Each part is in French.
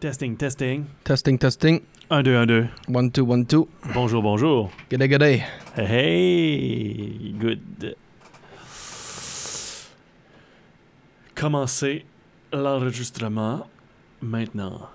Testing, testing. Testing, testing. 1, 2, 1, 2. One, two, one, two. Bonjour, bonjour. G'day, g'day. Hey, good. Commencez l'enregistrement maintenant.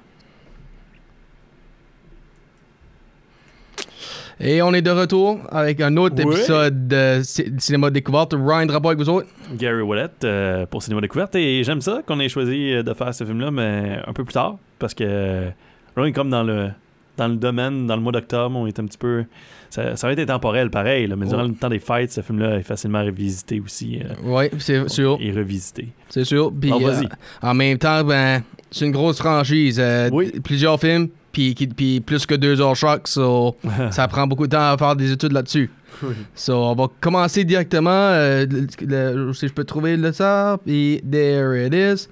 Et on est de retour avec un autre épisode de Ci- Cinéma Découverte. Ryan Drapeau avec vous autres. Gary Wallet euh, pour Cinéma Découverte. Et j'aime ça qu'on ait choisi euh, de faire ce film-là, mais un peu plus tard. Parce que euh, là, on est comme dans le, dans le domaine, dans le mois d'octobre, on est un petit peu. Ça, ça va être intemporel, pareil, là, mais durant le temps des fêtes, ce film-là est facilement revisité aussi. euh, Oui, c'est sûr. Et revisité. C'est sûr. Puis, euh, en même temps, ben, c'est une grosse franchise. euh, Oui. Plusieurs films, puis, qui- puis plus que deux heures chaque. So, ça prend beaucoup de temps à faire des études là-dessus. Oui. So, on va commencer directement. euh, le- le- si je peux trouver le ça. Et there it is.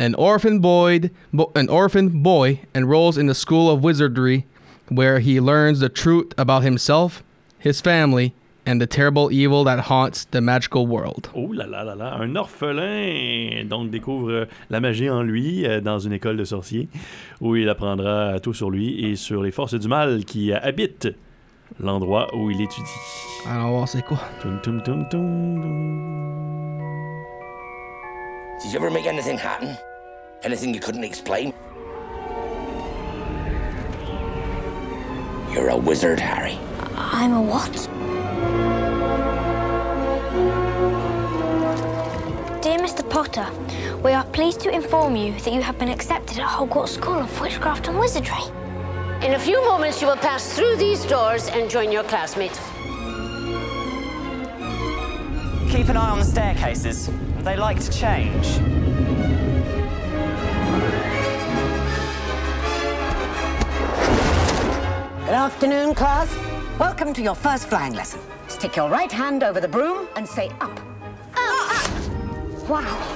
An orphan boy, bo- an orphan boy enrolls in the school of wizardry, where he learns the truth about himself, his family, and the terrible evil that haunts the magical world. Oh là là là là, un orphelin donc découvre la magie en lui euh, dans une école de sorciers où il apprendra tout sur lui et sur les forces du mal qui habitent l'endroit où il étudie. Alors, on va voir c'est quoi. Tum, tum, tum, tum, tum. Did you ever make anything happen? Anything you couldn't explain? You're a wizard, Harry. I'm a what? Potter, we are pleased to inform you that you have been accepted at Hogwarts School of Witchcraft and Wizardry. In a few moments, you will pass through these doors and join your classmates. Keep an eye on the staircases. They like to change. Good afternoon, class. Welcome to your first flying lesson. Stick your right hand over the broom and say up. Wow.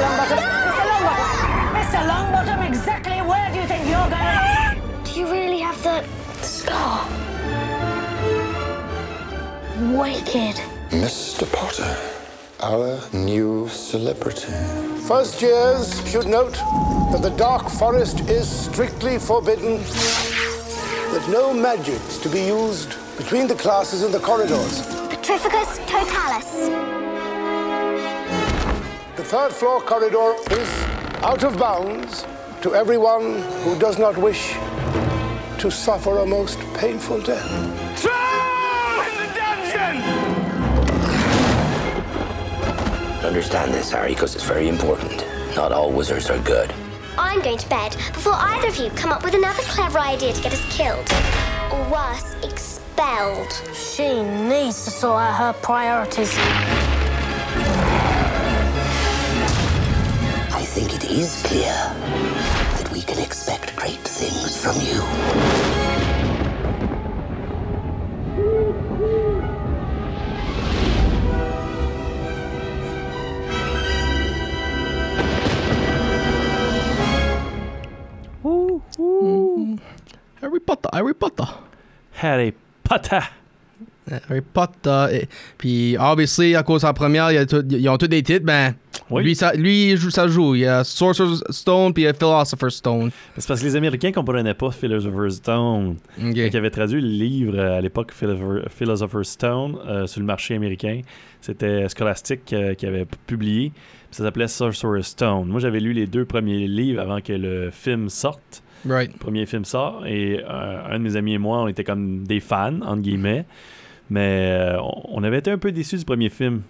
Mr. Longbottom, Mr. Longbottom, Mr. Longbottom, exactly where do you think you're going? Do you really have the scar? Wicked. Mr. Potter, our new celebrity. First years should note that the Dark Forest is strictly forbidden, that no magics to be used between the classes and the corridors. Petrificus totalis. The third floor corridor is out of bounds to everyone who does not wish to suffer a most painful death. Understand this, Harry, because it's very important. Not all wizards are good. I'm going to bed before either of you come up with another clever idea to get us killed. Or worse, expelled. She needs to sort out her priorities. I think it is clear that we can expect great things from you. Harry Potter, Harry Potter. Harry Potter. Harry Potter. Et- puis, obviously, à cause de la première, il y a tout- ils ont tous des titres. Ben, Oui. lui, ça, lui, ça joue. Il y a Sorcerer's Stone puis il y a Philosopher's Stone. C'est parce que les Américains comprenaient pas Philosopher's Stone. Ok. Qui avait traduit le livre euh, à l'époque Philosopher- Philosopher's Stone euh, sur le marché américain. C'était Scholastic euh, qui avait publié. Ça s'appelait Sorcerer's Stone. Moi, j'avais lu les deux premiers livres avant que le film sorte. Right. Le premier film sort et euh, un de mes amis et moi, on était comme des fans, entre guillemets. Mais on avait été un peu déçus du premier film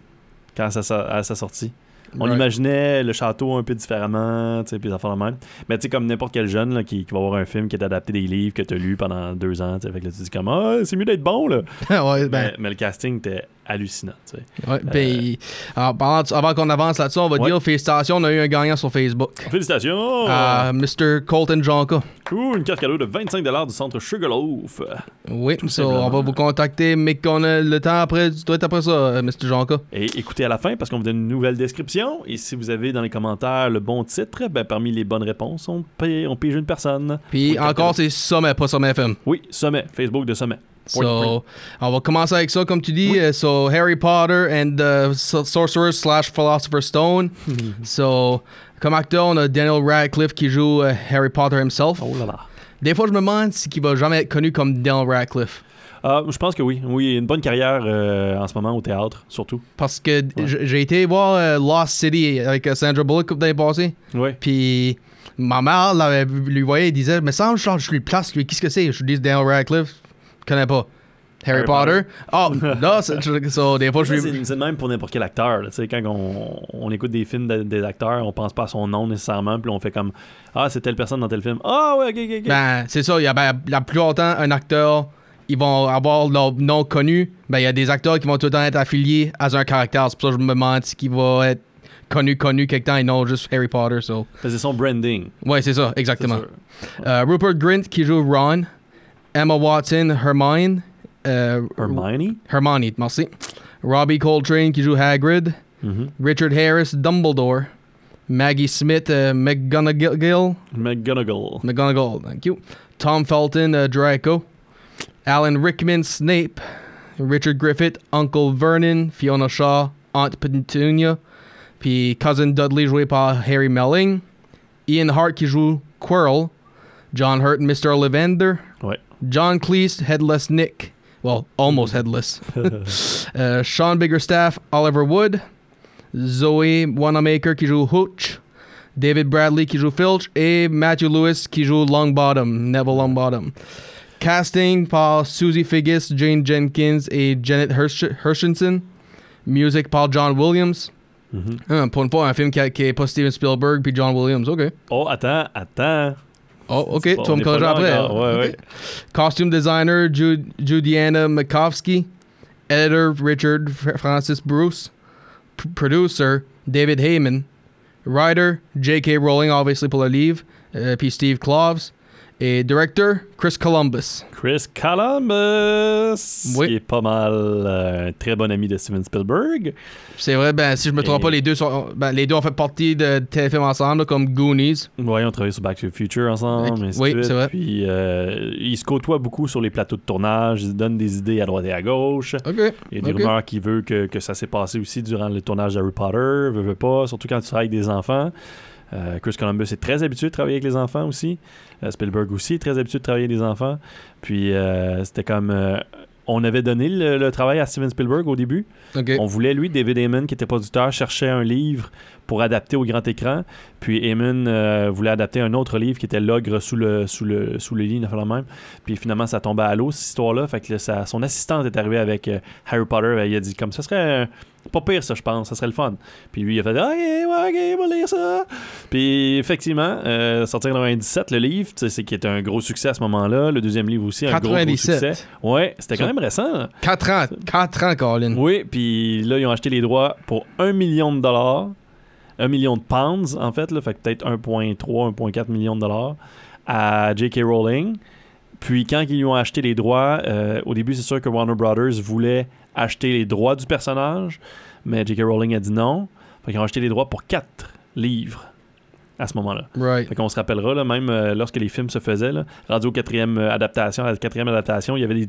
quand ça, à sa sortie. On Right. imaginait le château un peu différemment, tu sais, puis affaires même. Mais tu sais, comme n'importe quel jeune là, qui, qui va voir un film qui est adapté des livres que tu as lus pendant deux ans, tu sais, fait que là, tu dis comme, ah, c'est mieux d'être bon, là. ouais, ben, mais, mais le casting était hallucinant, tu sais. ouais, puis, parlant de- avant qu'on avance là-dessus, on va Ouais. dire félicitations, on a eu un gagnant sur Facebook. Félicitations! Euh, Mr. Colton Jonka. Ouh, une carte cadeau de 25$ du centre Sugarloaf. Oui, so, on va vous contacter, mais qu'on a le temps après, doit être après ça, euh, Mr. Jonka. Et écoutez à la fin parce qu'on vous donne une nouvelle description. Et si vous avez dans les commentaires le bon titre, ben, parmi les bonnes réponses, on, paye, on pige une personne. Puis encore, c'est Sommet, pas Sommet FM. Oui, Sommet, Facebook de Sommet. So, on va commencer avec ça, comme tu dis. Euh, so, Harry Potter and the So- Sorcerer slash Philosopher's Stone. so, comme acteur, on a Daniel Radcliffe qui joue euh, Harry Potter himself. Oh là là. Des fois, je me demande si il va jamais être connu comme Daniel Radcliffe. Ah, je pense que oui. Oui, une bonne carrière euh, en ce moment au théâtre, surtout. Parce que j'ai été voir euh, Lost City avec euh, Sandra Bullock couple d'années passées. Oui. Puis ma mère l'avait vu- lui voyait et disait Mais ça, je, je lui place, lui, qu'est-ce que c'est? Je lui dis Daniel Radcliffe, je connais pas. Harry, Harry Potter. Oh, là, c'est- je- so, des fois, je lui. C'est même pour n'importe quel acteur. là. Tu sais, Quand on, on écoute des films de- des acteurs, on pense pas à son nom nécessairement, puis on fait comme Ah, c'est telle personne dans tel film. Ah, ouais, ok, ok, ok. Ben, c'est ça. Il y a, ben, la plus longtemps, un acteur, ils vont avoir leur nom connu. Ben, il y a des acteurs qui vont tout le temps être affiliés à un caractère. C'est pour ça que je me demande si il va être connu, connu quelque temps et non juste Harry Potter. So. c'est son branding. Ouais, c'est ça, exactement. Euh, Rupert Grint qui joue Ron. Emma Watson, Hermione. Euh, Hermione? Hermione, merci. Robbie Coltrane qui joue Hagrid. Mhm. Richard Harris, Dumbledore. Maggie Smith, euh, McGonagall. McGonagall. McGonagall, thank you. Tom Felton, uh, Draco. Alan Rickman, Snape. Richard Griffith, Uncle Vernon. Fiona Shaw, Aunt Petunia. Puis Cousin Dudley, joué par Harry Melling. Ian Hart qui joue Quirrell. John Hurt, Mr. Ollivander. Ouais. John Cleese, Headless Nick. Well, almost headless. Uh, Sean Biggerstaff, Oliver Wood. Zoe Wanamaker qui joue Hooch. David Bradley qui joue Filch. Et Matthew Lewis qui joue Longbottom, Neville Longbottom. Casting Paul Susie Figgis, Jane Jenkins a Janet Hirsch- Hershenson. Music Paul John Williams. Mhm. Ah, pour une fois, un film qui, a- qui est pas Steven Spielberg puis John Williams. OK. Oh, attends, attends. Oh, OK. C'est Tu vas me corriger après. encore. Ouais, OK. ouais. Costume designer Ju- Judiana Makovsky. Editor Richard F- Francis Bruce. P- producer David Heyman. Writer J.K. Rowling, obviously pour le livre. euh, puis Steve Kloves. Et director Chris Columbus. Chris Columbus. Oui. Qui est pas mal euh, un très bon ami de Steven Spielberg. C'est vrai, ben, si je me trompe Et- pas, les deux, sont, ben, les deux ont fait partie de téléfilms ensemble, comme Goonies. Ouais, on travaille sur Back to the Future ensemble. De Oui, c'est vrai. Puis euh, ils se côtoient beaucoup sur les plateaux de tournage. Ils se donnent des idées à droite et à gauche. OK. Il y a des rumeurs qui veulent que, que ça s'est passé aussi durant le tournage d'Harry Potter. Veut pas, surtout quand tu travailles avec des enfants. Euh, Chris Columbus est très habitué de travailler avec les enfants aussi. Euh, Spielberg aussi est très habitué de travailler avec des enfants. Puis euh, c'était comme. euh, on avait donné le, le travail à Steven Spielberg au début. OK. On voulait, lui, David Heyman, qui était producteur, cherchait un livre pour adapter au grand écran. Puis Heyman euh, voulait adapter un autre livre qui était L'ogre sous le, sous le, sous le lit, la même. Puis finalement, ça tombait à l'eau, cette histoire-là. Fait que là, son assistante est arrivée avec euh, Harry Potter. et il a dit, comme ça serait. euh, pas pire, ça, je pense. Ça serait le fun. Puis lui, il a fait, OK, ouais, OK, on va lire ça. Puis effectivement, euh, sortir en 97, le livre, tu sais, c'est qui est un gros succès à ce moment-là. Le deuxième livre aussi, un gros, gros 97. succès. Ouais, c'était quand même récent. là. 4 ans. 4 ans, Colin. Oui, puis là, ils ont acheté les droits pour 1 million de dollars. 1 million de pounds, en fait, là, fait peut-être 1,3, 1,4 million de dollars à J.K. Rowling. Puis quand ils ont acheté les droits, euh, au début, c'est sûr que Warner Brothers voulait acheter les droits du personnage, mais J.K. Rowling a dit non. Fait qu'ils ont acheté les droits pour 4 livres à ce moment-là. Right. Fait qu'on se rappellera, là, même euh, lorsque les films se faisaient, là, rendu au quatrième euh, adaptation, à la quatrième adaptation, il y avait des,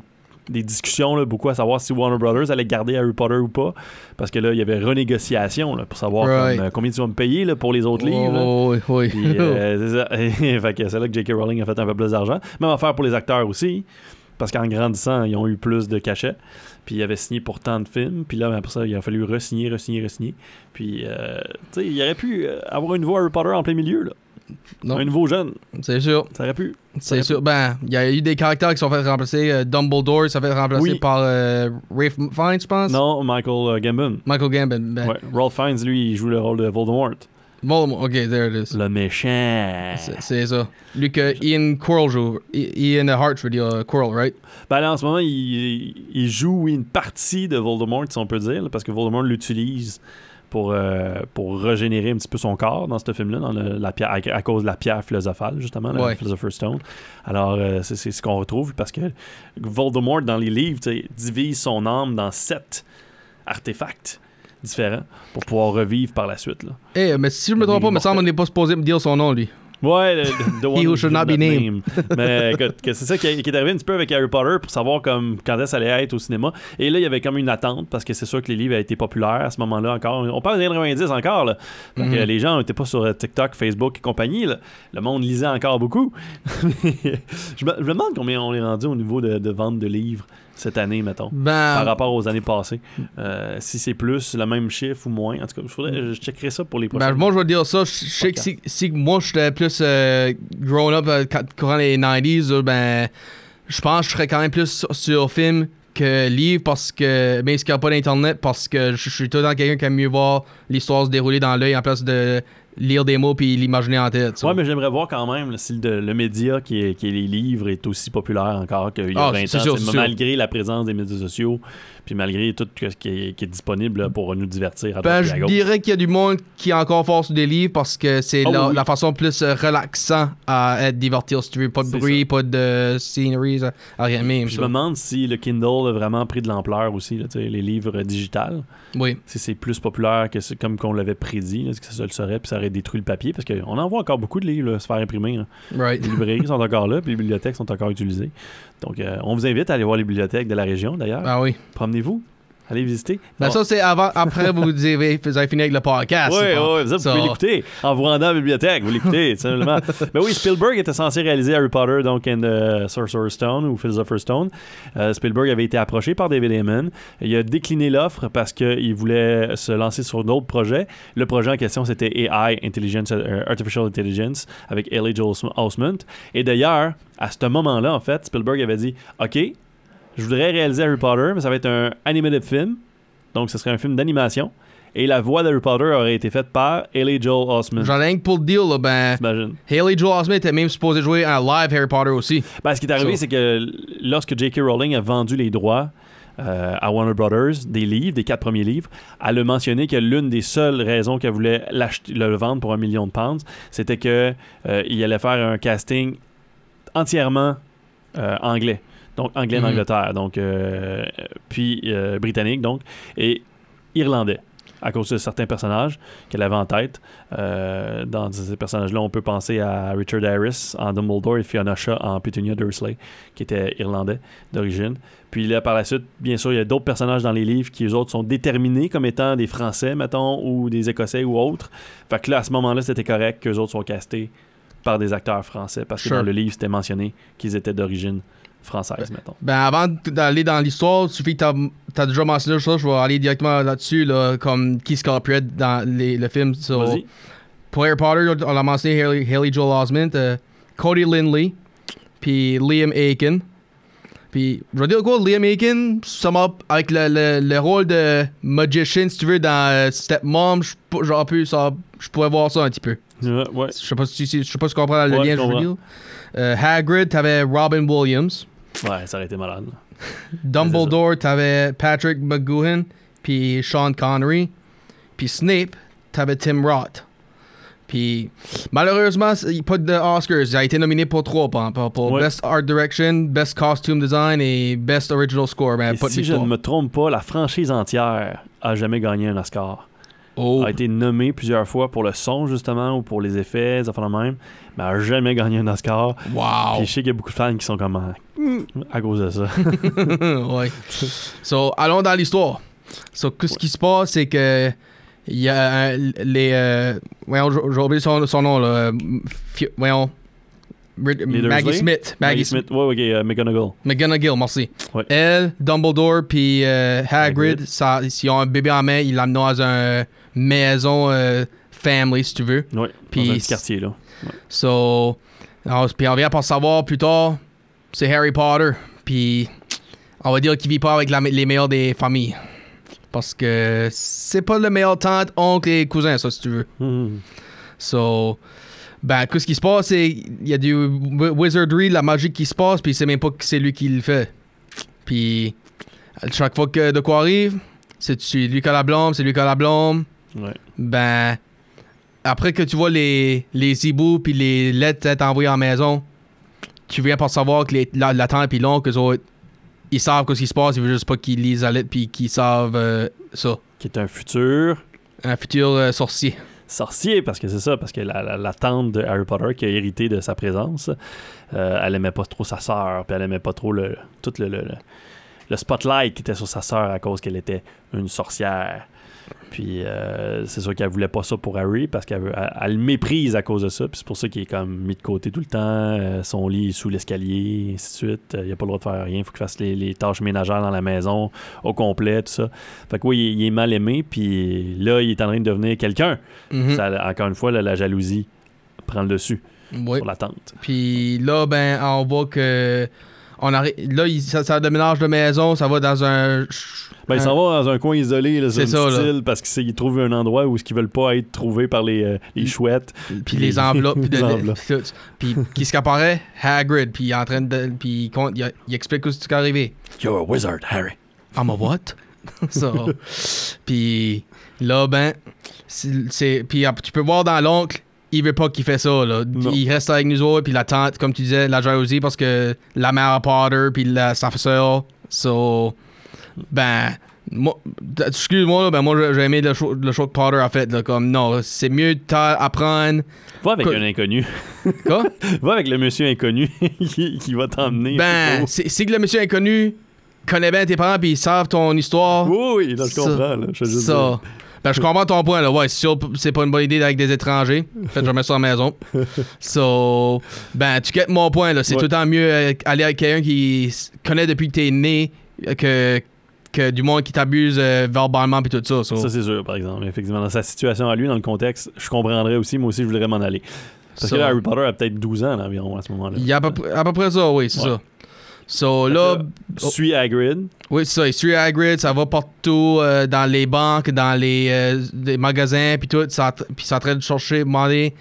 des discussions, là, beaucoup à savoir si Warner Brothers allait garder Harry Potter ou pas. Parce que là, il y avait renégociation là, pour savoir Right. comme, euh, combien tu vas me payer là, pour les autres livres. Oh, oui, oui. Puis, c'est ça. fait que c'est là que J.K. Rowling a fait un peu plus d'argent. Même affaire pour les acteurs aussi. Parce qu'en grandissant, ils ont eu plus de cachets. Puis ils avaient signé pour tant de films. Puis là, après ça, il a fallu re-signer, re-signer, re-signer. Puis, euh, tu sais, il aurait pu euh, avoir un nouveau Harry Potter en plein milieu. Là. Non. Un nouveau jeune. C'est sûr. Ça aurait pu. C'est sûr. Ben, il y a eu des caractères qui sont fait remplacer. Euh, Dumbledore, ça fait remplacer Oui. par euh, Rafe Fiennes, je pense. Non, Michael euh, Gambon. Michael Gambon. Ben, Ouais. Ralph Fiennes, lui, il joue le rôle de Voldemort. Voldemort. OK, there it is. Le méchant. C'est ça. Lui que Ian Quirrell joue. Ian Hart, je veux dire, Quirrell, right? Ben là, en ce moment, il, il joue une partie de Voldemort, si on peut dire, là, parce que Voldemort l'utilise pour, euh, pour régénérer un petit peu son corps dans ce film-là, dans le- la pierre, à, à cause de la pierre philosophale, justement, la Ouais. Philosopher's Stone. Alors, euh, c'est ce qu'on retrouve, parce que Voldemort, dans les livres, divise son âme dans sept artefacts différents pour pouvoir revivre par la suite. Là. Eh, mais si je me trompe pas, me semble qu'on n'est pas supposé me dire son nom, lui. Ouais, le- the, one He who should not be named. Mais écoute, c'est ça qui, est- arrivé un petit peu avec Harry Potter pour savoir comme quand est-ce allait être au cinéma. Et là, il y avait comme une attente parce que c'est sûr que les livres avaient été populaires à ce moment-là encore. On parle des années 90 encore. Là. Fait que Mhm. les gens n'étaient pas sur euh, TikTok, Facebook et compagnie. là. Le monde lisait encore beaucoup. je, me, je me demande combien on est rendu au niveau de, de vente de livres cette année, mettons. Ben, Par rapport aux années passées. Euh, si c'est plus, le même chiffre ou moins. En tout cas, je, faudrait, je checkerai ça pour les prochains. Ben, moi, je vais dire ça. Je sais que si, si moi, j'étais plus euh, grown up euh, courant les 90s, euh, ben, je pense que je serais quand même plus sur, sur film que livre parce que, ce qu'il n'y a pas d'internet, parce que je je suis tout le temps quelqu'un qui aime mieux voir l'histoire se dérouler dans l'œil en place de lire des mots puis l'imaginer en tête. ça. Ouais, mais j'aimerais voir quand même là, si le, le média qui est, qui est les livres est aussi populaire encore qu'il y a Ah, 20 c'est ans. sûr. malgré la présence des médias sociaux, puis malgré tout ce qui est, qui est disponible pour nous divertir à Ben, je dirais qu'il y a du monde qui est encore fort sur des livres parce que c'est Oh, la, oui. la façon plus euh, relaxant à être divertir si tu veux. Pas de bruit, pas de rien même. Puis je me demande si le Kindle a vraiment pris de l'ampleur aussi, là, les livres digitales. Oui. Si c'est plus populaire que comme qu'on l'avait prédit, là, que ça le serait, puis ça aurait détruit le papier, parce qu'on en voit encore beaucoup de livres là, se faire imprimer. là. Right. Les librairies sont encore là, puis les bibliothèques sont encore utilisées. Donc, euh, on vous invite à aller voir les bibliothèques de la région, d'ailleurs. Ah oui. Promenez-vous, allez visiter. Ben Bon. ça, c'est avant, après vous avez, vous avez fini avec le podcast. Oui, oui, vous ça. pouvez l'écouter en vous rendant à la bibliothèque. Vous l'écoutez, simplement. Mais oui, Spielberg était censé réaliser Harry Potter, donc, and the Sorcerer's Stone ou Philosopher's Stone. Euh, Spielberg avait été approché par David Heyman. Il a décliné l'offre parce qu'il voulait se lancer sur d'autres projets. Le projet en question, c'était AI, Intelligence, euh, Artificial Intelligence, avec Ellie Joel Osment. Et d'ailleurs, à ce moment-là, en fait, Spielberg avait dit OK, je voudrais réaliser Harry Potter, mais ça va être un animated film. Donc, ce serait un film d'animation. Et la voix d'Harry Potter aurait été faite par Ellie Joel Osment. J'en ai rien que pour le deal, là, ben, T'imagines? Haley Joel Osment était même supposé jouer un live Harry Potter aussi. Ben, ce qui est arrivé, So- c'est que lorsque J.K. Rowling a vendu les droits euh, à Warner Brothers des livres, des quatre premiers livres, elle a mentionné que l'une des seules raisons qu'elle voulait le vendre pour un million de pounds, c'était que euh, allait faire un casting entièrement euh, anglais. Donc anglais Mhm. d'Angleterre, donc euh, puis euh, britannique donc et irlandais à cause de certains personnages qu'elle avait en tête. Euh, dans ces personnages-là, on peut penser à Richard Harris en Dumbledore et Fiona Shaw en Petunia Dursley, qui était irlandais d'origine. Puis là, par la suite, bien sûr, il y a d'autres personnages dans les livres qui, eux autres, sont déterminés comme étant des Français, mettons, ou des Écossais ou autres. Fait que là, à ce moment-là, c'était correct qu'eux autres soient castés par des acteurs français, parce que Sure. dans le livre, c'était mentionné qu'ils étaient d'origine française, mettons. Ben, avant d'aller dans l'histoire, il suffit que t'as as déjà mentionné ça, je vais aller directement là-dessus, là, comme qui se corporate dans les- le film. So, Vas-y. pour Harry Potter, on l'a mentionné Haley, Haley Joel Osment, euh, Cody Lindley, puis Liam Aiken. Puis, je vais dire quoi, Liam Aiken, sum up, avec le, le, le rôle de magician, si tu veux, dans euh, Stepmom, j'aurais pu, ça, je pourrais voir ça un petit peu. Ouais. Je sais pas si, je sais pas si tu comprends le Ouais, lien je veux dire. Euh, Hagrid, t'avais Robin Williams. Ouais, ça aurait été malade. Dumbledore, t'avais Patrick McGoohan, puis Sean Connery. Puis Snape, t'avais Tim Roth. Puis malheureusement, il n'y a pas de Oscars. Il a été nominé pour trois, pour, pour- Ouais. Best Art Direction, Best Costume Design et Best Original Score. Mais Et pas de si je ne me trompe pas, la franchise entière a jamais gagné un Oscar. Oh. A été nommée plusieurs fois pour le son, justement, ou pour les effets, des affaires de même, mais a jamais gagné un Oscar. Wow. Puis je sais qu'il y a beaucoup de fans qui sont comme ah, à cause de ça. ouais. So, allons dans l'histoire. So, qu'est-ce qui se passe, c'est que il y a un- les. Euh, voyons, j'ai oublié son, son nom, là. Voyons. Maggie Dursley? Smith. Maggie, Smith. Ouais, ok, euh, McGonagall. McGonagall, merci. Ouais. Elle, Dumbledore, puis euh, Hagrid, Hagrid. ça, s'ils ont un bébé en main, ils l'amènent dans une maison euh, family, si tu veux. Ouais, Puis dans un petit quartier, là. So, alors, puis on vient pour savoir plus tard, c'est Harry Potter. Puis on va dire qu'il vit pas avec la- les meilleurs des familles. Parce que c'est pas le meilleur tante, oncle et cousin, ça, si tu veux. Mhm. So, ben, qu'est-ce qui se passe, c'est il y a du wi- wizardry, la magie qui se passe, puis c'est même pas que c'est lui qui le fait. Puis, chaque fois que de quoi arrive, c'est lui qui a la blâme, c'est lui qui a la blâme? Ouais. Ben, après que tu vois les, les hiboux puis les lettres être envoyées en maison, tu viens pour savoir que les, la, la tante et l'oncle, eux autres, ils savent ce qui se passe, ils veulent juste pas qu'ils lisent la lettre puis qu'ils savent euh, ça. Qui est un futur. Un futur euh, sorcier. Sorcier, parce que c'est ça, parce que la, tante de Harry Potter qui a hérité de sa présence, euh, elle aimait pas trop sa sœur, puis elle aimait pas trop le, tout le spotlight qui était sur sa sœur à cause qu'elle était une sorcière. Puis euh, c'est sûr qu'elle voulait pas ça pour Harry parce qu'elle elle, elle le méprise à cause de ça. Puis c'est pour ça qu'il est comme mis de côté tout le temps. euh, son lit est sous l'escalier, ainsi de suite. Euh, il a pas le droit de faire rien. Il faut qu'il fasse les, les tâches ménagères dans la maison au complet, tout ça. Fait que oui, il, il est mal aimé. Puis là, il est en train de devenir quelqu'un. Mhm. Encore une fois, là, la jalousie prend le dessus Oui. sur la tante. Puis là, ben, on voit que. On là, il- ça, ça déménage de maison, ça va dans un. Ben, il s'en va dans un coin isolé, là, C'est ça, là. parce qu'ils trouvent un endroit où ils veulent pas être trouvés par les, euh, les chouettes. Puis les enveloppes. puis Les enveloppes. Puis qui se apparaît Hagrid. Puis il est en train de. Puis il, compte- il, il explique ce qui est arrivé. You're a wizard, Harry. I'm a what? so, puis là, ben, c'est-. Puis tu peux voir dans l'oncle, il veut pas qu'il fait ça, là. Non. Il reste avec nous autres, puis la tante, comme tu disais, la jalousie parce que la mère Potter, puis la, sa soeur. So, ben. Moi, excuse-moi, là, ben moi j'ai aimé le show, le show que Potter a fait. Là, comme non, c'est mieux d'apprendre. Va avec un inconnu. Quoi? Va avec le monsieur inconnu qui, qui va t'emmener. Ben, c'est que le monsieur inconnu connaît bien tes parents, puis ils savent ton histoire. Oui, oui, là, je Ça- comprends. Là, je veux juste Ça. dire. Ben, je comprends ton point, là. Ouais, c'est sûr, c'est pas une bonne idée avec des étrangers. Faites jamais ça à la maison. So, ben, tu quittes mon point, là. C'est Ouais. tout le temps mieux euh, aller avec quelqu'un qui connaît depuis que t'es né que, que du monde qui t'abuse euh, verbalement puis tout ça. so. Ça, c'est sûr, par exemple. Effectivement, dans sa situation à lui, dans le contexte, je comprendrais aussi. Moi aussi, je voudrais m'en aller. Parce Ça. que là, Harry Potter a peut-être 12 ans là, environ à ce moment-là. Il y a à peu, près- à peu près ça, oui, c'est Ouais. ça. So, là, là, Suis Hagrid. Oui, c'est ça. Il suit Hagrid, ça va partout euh, dans les banques, dans les, euh, les magasins, puis tout. Ça, puis c'est en train de chercher, demander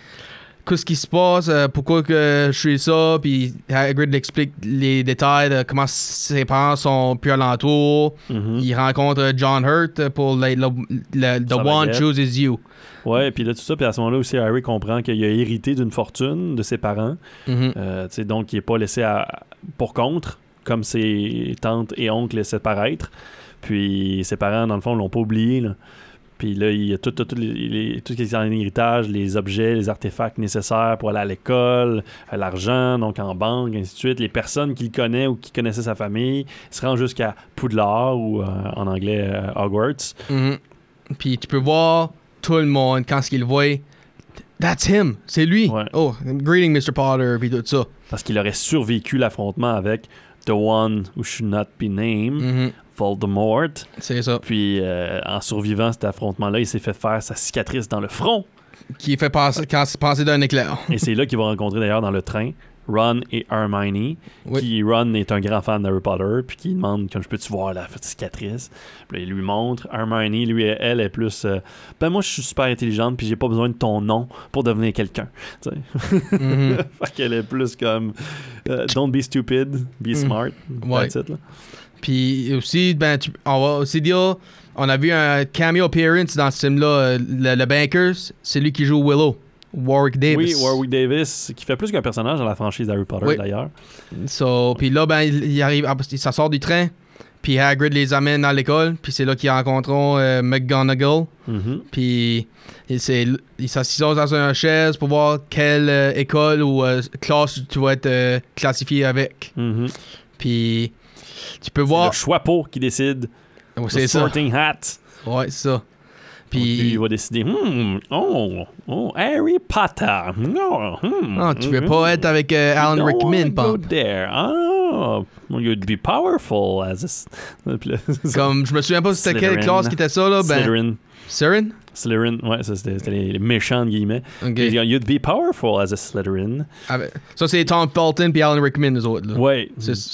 qu'est-ce qui se passe, euh, pourquoi que je suis ça. Puis Hagrid explique les détails de comment ses parents sont plus alentour. Mhm. Il rencontre John Hurt pour le, le- le- The One. Chooses You. Ouais, puis là, tout ça. Puis à ce moment-là aussi, Harry comprend qu'il a hérité d'une fortune de ses parents. Mhm. Euh, donc, il n'est pas laissé à- pour contre, comme ses tantes et oncles laissaient paraître. Puis ses parents, dans le fond, l'ont pas oublié. Là. Puis là, il y a tout, tout, tout, les, tout ce qui est en héritage, les objets, les artefacts nécessaires pour aller à l'école, euh, l'argent, donc en banque, ainsi de suite. Les personnes qu'il connaît ou qui connaissaient sa famille il se rend jusqu'à Poudlard ou euh, en anglais euh, Hogwarts. Mhm. Puis tu peux voir tout le monde quand il le voit. That's him, c'est lui. Ouais. Oh, greeting Mr. Potter, puis tout ça. Parce qu'il aurait survécu l'affrontement avec The One Who Should Not Be Named, Mhm. Voldemort. C'est ça. Puis euh, en survivant cet affrontement-là, il s'est fait faire sa cicatrice dans le front. Qui fait passer, quand c'est passé d'un éclair. Et c'est là qu'il va rencontrer d'ailleurs dans le train Ron et Hermione. Oui. Qui, Ron est un grand fan d'Harry Potter, puis qui demande comme je peux-tu voir la cicatrice? Puis il lui montre. Hermione, lui, elle est plus. euh, ben moi, je suis super intelligente, puis j'ai pas besoin de ton nom pour devenir quelqu'un. Tu sais? Mhm. fait qu'elle est plus comme. euh, don't be stupid, be smart. Mm. Ouais. That's it, là. Puis aussi, ben, tu- on va aussi dire, on a vu un cameo appearance dans ce film-là. euh, Le, le Banker, c'est lui qui joue Willow. Warwick Davis. Oui, Warwick Davis, qui fait plus qu'un personnage dans la franchise d'Harry Potter Oui. d'ailleurs. So, puis là, ben, il, il arrive, ça sort du train. Puis Hagrid les amène à l'école. Puis c'est là qu'ils rencontreront euh, McGonagall. Mhm. Puis il, c'est- il s'assisent dans une chaise pour voir quelle euh, école ou euh, classe tu vas être classifié avec. Mhm. Puis tu peux voir. le choix-peau qui décide. Le c'est ça. sorting hat. Ouais, c'est ça. Puis il va décider, hmm, oh, oh, Harry Potter. Oh, hmm, Ah, tu veux hmm, pas être avec euh, Alan Rickman, there? Oh, you'd be powerful as a... Comme je me souviens pas c'était quelle classe qui était ça là. Ben. Slytherin. Slytherin? Slytherin, ouais, ça c'était les, les méchants de guillemets. Ok. Puis il dit, You'd be powerful as a Slytherin. Ça c'est Tom Felton puis Alan Rickman les autres là. Ouais.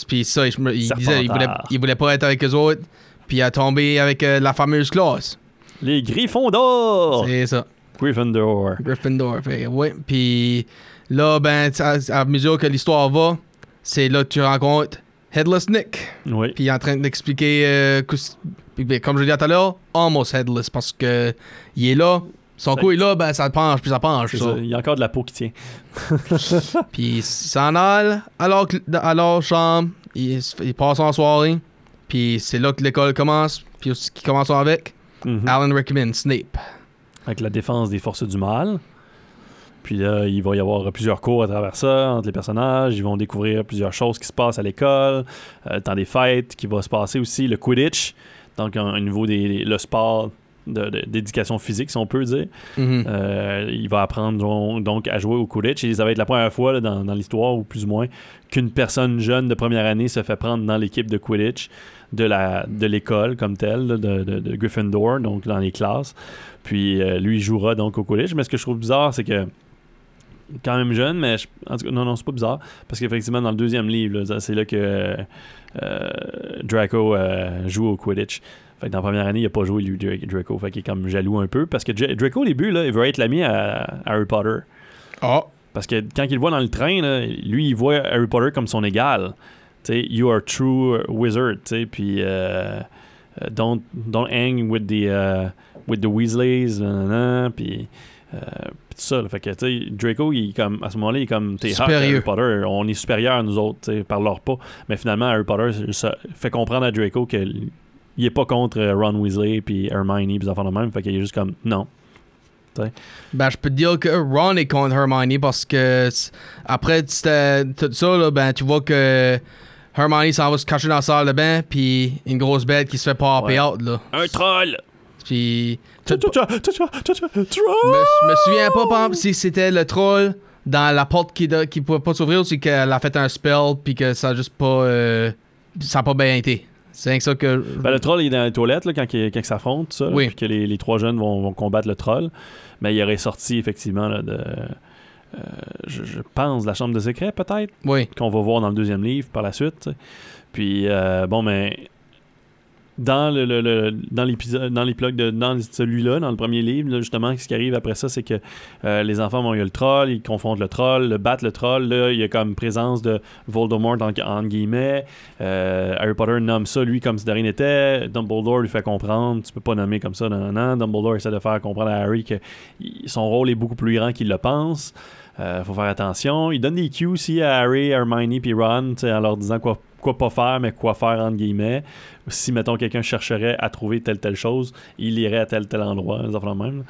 Puis ça, il disait il voulait, il voulait pas être avec eux autres. Puis il a tombé avec euh, la fameuse classe. Les Griffons d'or. C'est ça. Gryffindor. Gryffindor. Fait, ouais. Puis là, ben, à, à mesure que l'histoire va, c'est là que tu rencontres Headless Nick. Oui. Puis il est en train d'expliquer, euh, puis, ben, comme je l'ai dit tout à l'heure, almost headless parce que il est là. Son Ça- cou est là, ben ça penche, puis ça penche. Ça. Il y a encore de la peau qui tient. Puis il s'en aille alors leur chambre, il, il passe en soirée. Puis c'est là que l'école commence. Puis aussi qui commence avec Mhm. Alan Rickman, Snape. avec la défense des forces du mal. Puis là, il va y avoir plusieurs cours à travers ça, entre les personnages. Ils vont découvrir plusieurs choses qui se passent à l'école, euh, dans des fêtes, qui va se passer aussi le Quidditch, donc au niveau des le sport d'éducation physique, si on peut dire. Mhm. Euh, il va apprendre donc- à jouer au Quidditch. Et ça va être la première fois là, dans, dans l'histoire, ou plus ou moins, qu'une personne jeune de première année se fait prendre dans l'équipe de Quidditch de la de l'école comme telle, là, de, de- de Gryffindor, donc dans les classes. Puis euh, lui, il jouera donc au Quidditch. Mais ce que je trouve bizarre, c'est que quand même jeune, mais je- en tout cas, non, non, c'est pas bizarre. Parce qu'effectivement, dans le deuxième livre, c'est là que euh, Draco euh, joue au Quidditch. Fait que dans la première année, il a pas joué lui, Draco. Fait qu'il est comme jaloux un peu. Parce que Draco, au début, là, il veut être l'ami à, à Harry Potter. Ah, Parce que quand il le voit dans le train, là, lui, il voit Harry Potter comme son égal. You are true wizard, tu sais, puis euh, euh, don't, don't hang with the, euh, with the Weasleys, euh, puis tout ça. là. Fait que, tu sais, Draco, il est comme, à ce moment-là, il est comme, t'es. Harry Potter, on est supérieur nous autres, tu sais, par leur pas. Mais finalement, Harry Potter ça fait comprendre à Draco qu'il est pas contre euh, Ron Weasley, puis Hermione, puis enfants de même. Fait qu'il est juste comme, non. Ben, je peux te dire que Ron est contre Hermione parce que après tout ça, là, ben, tu vois que Hermione s'en va se cacher dans la salle de bain, puis une grosse bête qui se fait popper Ouais. out, là. Un troll! Puis. Je troll! me, je me souviens pas, par exemple, si c'était le troll dans la porte qui, ne qui pouvait pas s'ouvrir ou si qu'elle a fait un spell, puis que ça a juste pas. euh, ça a pas bien été. C'est rien que ça que. Ben, le troll il est dans les toilettes là, quand, il, quand il s'affronte, ça. là, Oui. Puis que les, les trois jeunes vont, vont combattre le troll. Mais il aurait sorti effectivement là, de. euh, je, je pense la chambre de secret, peut-être, oui. qu'on va voir dans le deuxième livre par la suite. Puis, euh, bon, mais. Dans le, le- dans l'épisode dans l'épilogue de dans celui-là dans le premier livre justement ce qui arrive après ça c'est que euh, les enfants vont y le troll ils confondent le troll le battent le troll là il y a comme présence de Voldemort en, en guillemets euh, Harry Potter nomme ça lui comme si de rien n'était. Dumbledore lui fait comprendre, tu peux pas nommer comme ça, non, non, non. Dumbledore essaie de faire comprendre à Harry que son rôle est beaucoup plus grand qu'il le pense. Euh, faut faire attention. Il donne des cues aussi à Harry, Hermione puis Ron, en leur disant quoi, quoi pas faire, mais quoi faire entre guillemets. Si, mettons, quelqu'un chercherait à trouver telle telle chose, il irait à tel tel endroit, de même.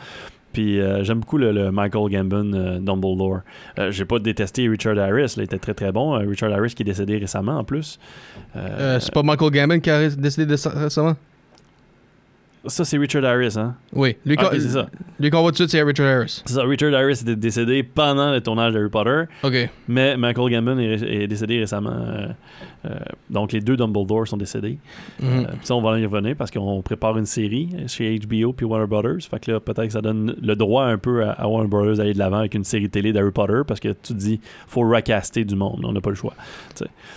Puis euh, j'aime beaucoup le, Michael Gambon euh, Dumbledore. Euh, J'ai pas détesté Richard Harris, là, il était très très bon. Euh, Richard Harris qui est décédé récemment en plus. C'est pas Michael Gambon qui a ça récemment? Ça, c'est Richard Harris, hein? Oui. Lui, Ok, qu'on- c'est ça. lui qu'on voit tout de suite, c'est Richard Harris. C'est ça. Richard Harris était décédé pendant le tournage de Harry Potter, Ok. mais Michael Gambon est, est décédé récemment. euh, euh, donc, les deux Dumbledore sont décédés. Euh, puis ça, on va y revenir parce qu'on prépare une série chez HBO puis Warner Brothers. Fait que là, peut-être que ça donne le droit un peu à, à Warner Brothers d'aller de l'avant avec une série télé d'Harry Potter parce que tu te dis, faut recaster du monde. On n'a pas le choix.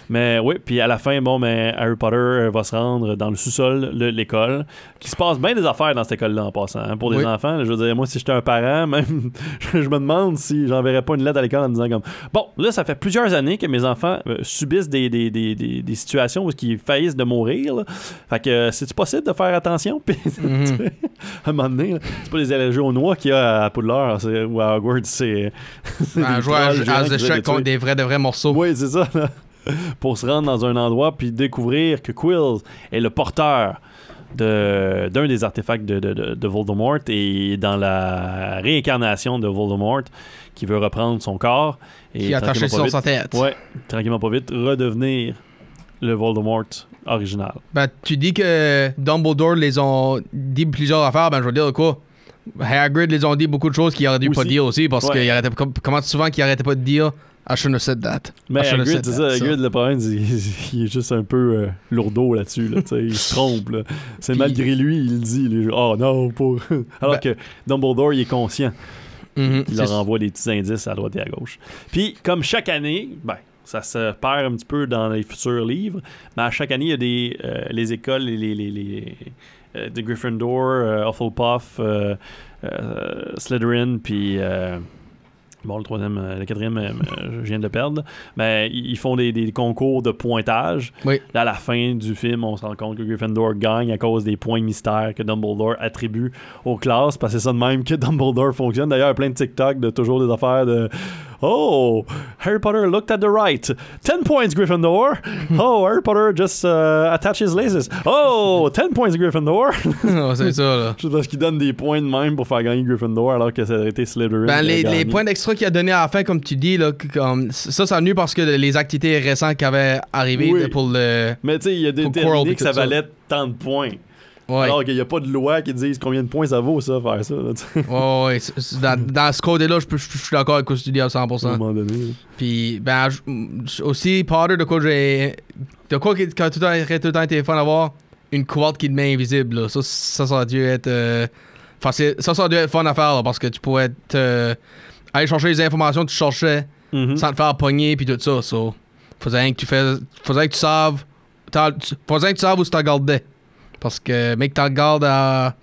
Mais oui, puis à la fin, bon, mais Harry Potter va se rendre dans le sous-sol de l'école. Qui se passe bien des affaires dans cette école-là en passant. hein, pour des Oui. enfants, là, je veux dire, moi, si j'étais un parent, même, je me demande si j'enverrais pas une lettre à l'école en disant comme Bon, là, ça fait plusieurs années que mes enfants euh, subissent des, des, des, des, des situations où ils faillissent de mourir. là. Fait que euh, c'est-tu possible de faire attention? Puis, sais, à un moment donné, c'est pas les allergies aux noix qu'il y a à Poudlard ou à Hogwarts, c'est. Un joueur à les contre des vrais, de vrais morceaux. Oui, c'est ça. là. Pour se rendre dans un endroit puis découvrir que Quills est le porteur de- d'un des artefacts de, de- de- de Voldemort et dans la réincarnation de Voldemort qui veut reprendre son corps et Qui a attaché sur sa tête. Ouais, tranquillement pas vite, redevenir le Voldemort original. Ben, tu dis que Dumbledore les ont dit plusieurs affaires, ben je veux dire quoi? Hagrid les ont dit beaucoup de choses qu'il aurait dû pas dire aussi parce Ouais. qu'il arrêtait com- comment souvent qu'il arrêtait pas de dire I shouldn't have said that. Mais Hagrid, said c'est that, ça, Hagrid, le problème, qu'il est juste un peu euh, lourdeau là-dessus. Là, il se trompe. C'est malgré lui, il dit. il oh non, pas. Alors Ben- que Dumbledore, il est conscient. Mhm, Il leur envoie des petits indices à droite et à gauche. Puis, comme chaque année, ben, ça se perd un petit peu dans les futurs livres, mais à chaque année, il y a des, euh, les écoles, les, les, les, les, euh, de Gryffindor, euh, Hufflepuff, euh, Slytherin, puis... Bon, le troisième, euh, le quatrième, euh, euh, je viens de le perdre. Mais ils ils font des, des concours de pointage. Oui. Là, à la fin du film, on se rend compte que Gryffindor gagne à cause des points mystères que Dumbledore attribue aux classes. Parce que c'est ça de même que Dumbledore fonctionne. D'ailleurs, plein de TikTok de toujours des affaires de Oh, Harry Potter looked at the right. 10 points, Gryffindor. Oh, Harry Potter just uh, attached his laces. Oh, 10 points, Gryffindor. Non, c'est ça, là. Je parce qu'il donne des points de même pour faire gagner Gryffindor alors que ça aurait été Slytherin. Ben, les, points d'extra qu'il a donné à la fin, comme tu dis, là, comme, ça, c'est venu parce que les activités récentes qui avaient arrivé Oui. pour le. Mais tu sais, il y a déterminé Quirrell, que ça ça. valait tant de points. Ouais. Alors qu'il n'y a pas de loi qui dise combien de points ça vaut, ça, faire ça. Ouais, dans, dans ce côté-là, je suis d'accord avec ce que tu dis à à un 100%. moment donné. Puis, ben, aussi, Potter, de quoi j'ai. De quoi qui a tout le temps, été fun d'avoir une couverture qui te met invisible, là. Ça, ça, ça a dû être. euh, facile. Ça, ça a dû être fun à faire, là, parce que tu pouvais te, euh, aller chercher les informations que tu cherchais Mhm. sans te faire pogner, puis tout ça. So, faisait que tu fais. Faisait que tu saves. Faisait que tu saves où tu t'en gardais. Parce que, mec, t'en gardes à.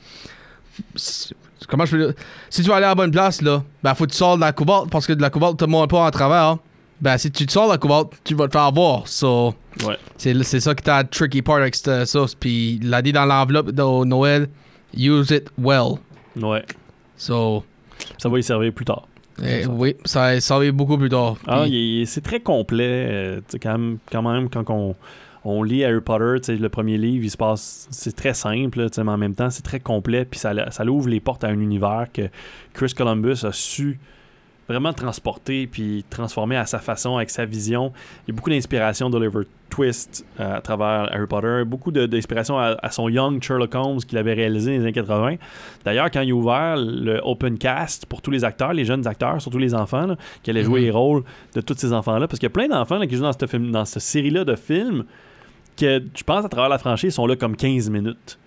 si- Comment je peux dire? Si tu veux aller à la bonne place, là, ben, faut que tu sors de la couverture parce que de la couverture te montre pas en travers. Ben, si tu te sors de la couverture, tu vas te faire voir. So, Ouais. c'est, ça qui t'a tricky part avec cette sauce. Puis, il a dit dans l'enveloppe de Noël, use it well. Ouais. So, Ça va y servir plus tard. eh, oui, ça, ça va être beaucoup plus tard. Ah, c'est très complet. euh, quand, même, quand même, quand on, on lit Harry Potter, le premier livre, il se passe. C'est très simple, mais en même temps, c'est très complet. Puis ça, ça ouvre les portes à un univers que Chris Columbus a su vraiment transporter puis transformer à sa façon, avec sa vision. Il y a beaucoup d'inspiration d'Oliver Twist euh, à travers Harry Potter, beaucoup d'inspiration à, à son Young Sherlock Holmes qu'il avait réalisé dans les années 80. D'ailleurs, quand il a ouvert le Open Cast pour tous les acteurs, les jeunes acteurs, surtout les enfants, là, qui allaient jouer Mhm. les rôles de tous ces enfants-là, parce qu'il y a plein d'enfants qui jouent dans cette, film, dans cette série-là de films que je pense à travers la franchise sont là comme 15 minutes.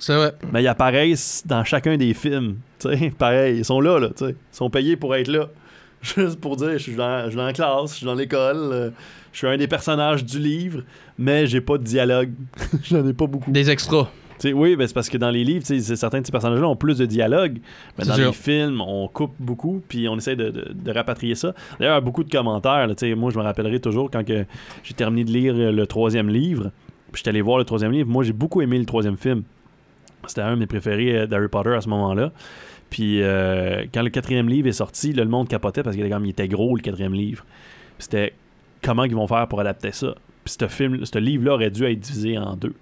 C'est vrai. Mais ils apparaissent dans chacun des films. tu sais, pareil, ils sont là, là tu sais. ils sont payés pour être là. Juste pour dire, je suis dans, je suis dans la classe, je suis dans l'école, euh, je suis un des personnages du livre, mais j'ai pas de dialogue. J'en ai pas beaucoup. Des extras. Tu sais, oui, ben c'est parce que dans les livres, certains de ces personnages-là ont plus de dialogue. Mais dans sûr. les films, on coupe beaucoup, puis on essaie de, de- de rapatrier ça. D'ailleurs, il y a beaucoup de commentaires. là, moi, je me rappellerai toujours quand j'ai terminé de lire euh, le troisième livre, puis j'étais allé voir le troisième livre. Moi, j'ai beaucoup aimé le troisième film. C'était un de mes préférés euh, d'Harry Potter à ce moment-là. Puis euh, quand le quatrième livre est sorti, là, le monde capotait parce qu'il était, gros, le quatrième livre. Puis C'était comment ils vont faire pour adapter ça? Puis ce, film, ce livre-là aurait dû être divisé en deux.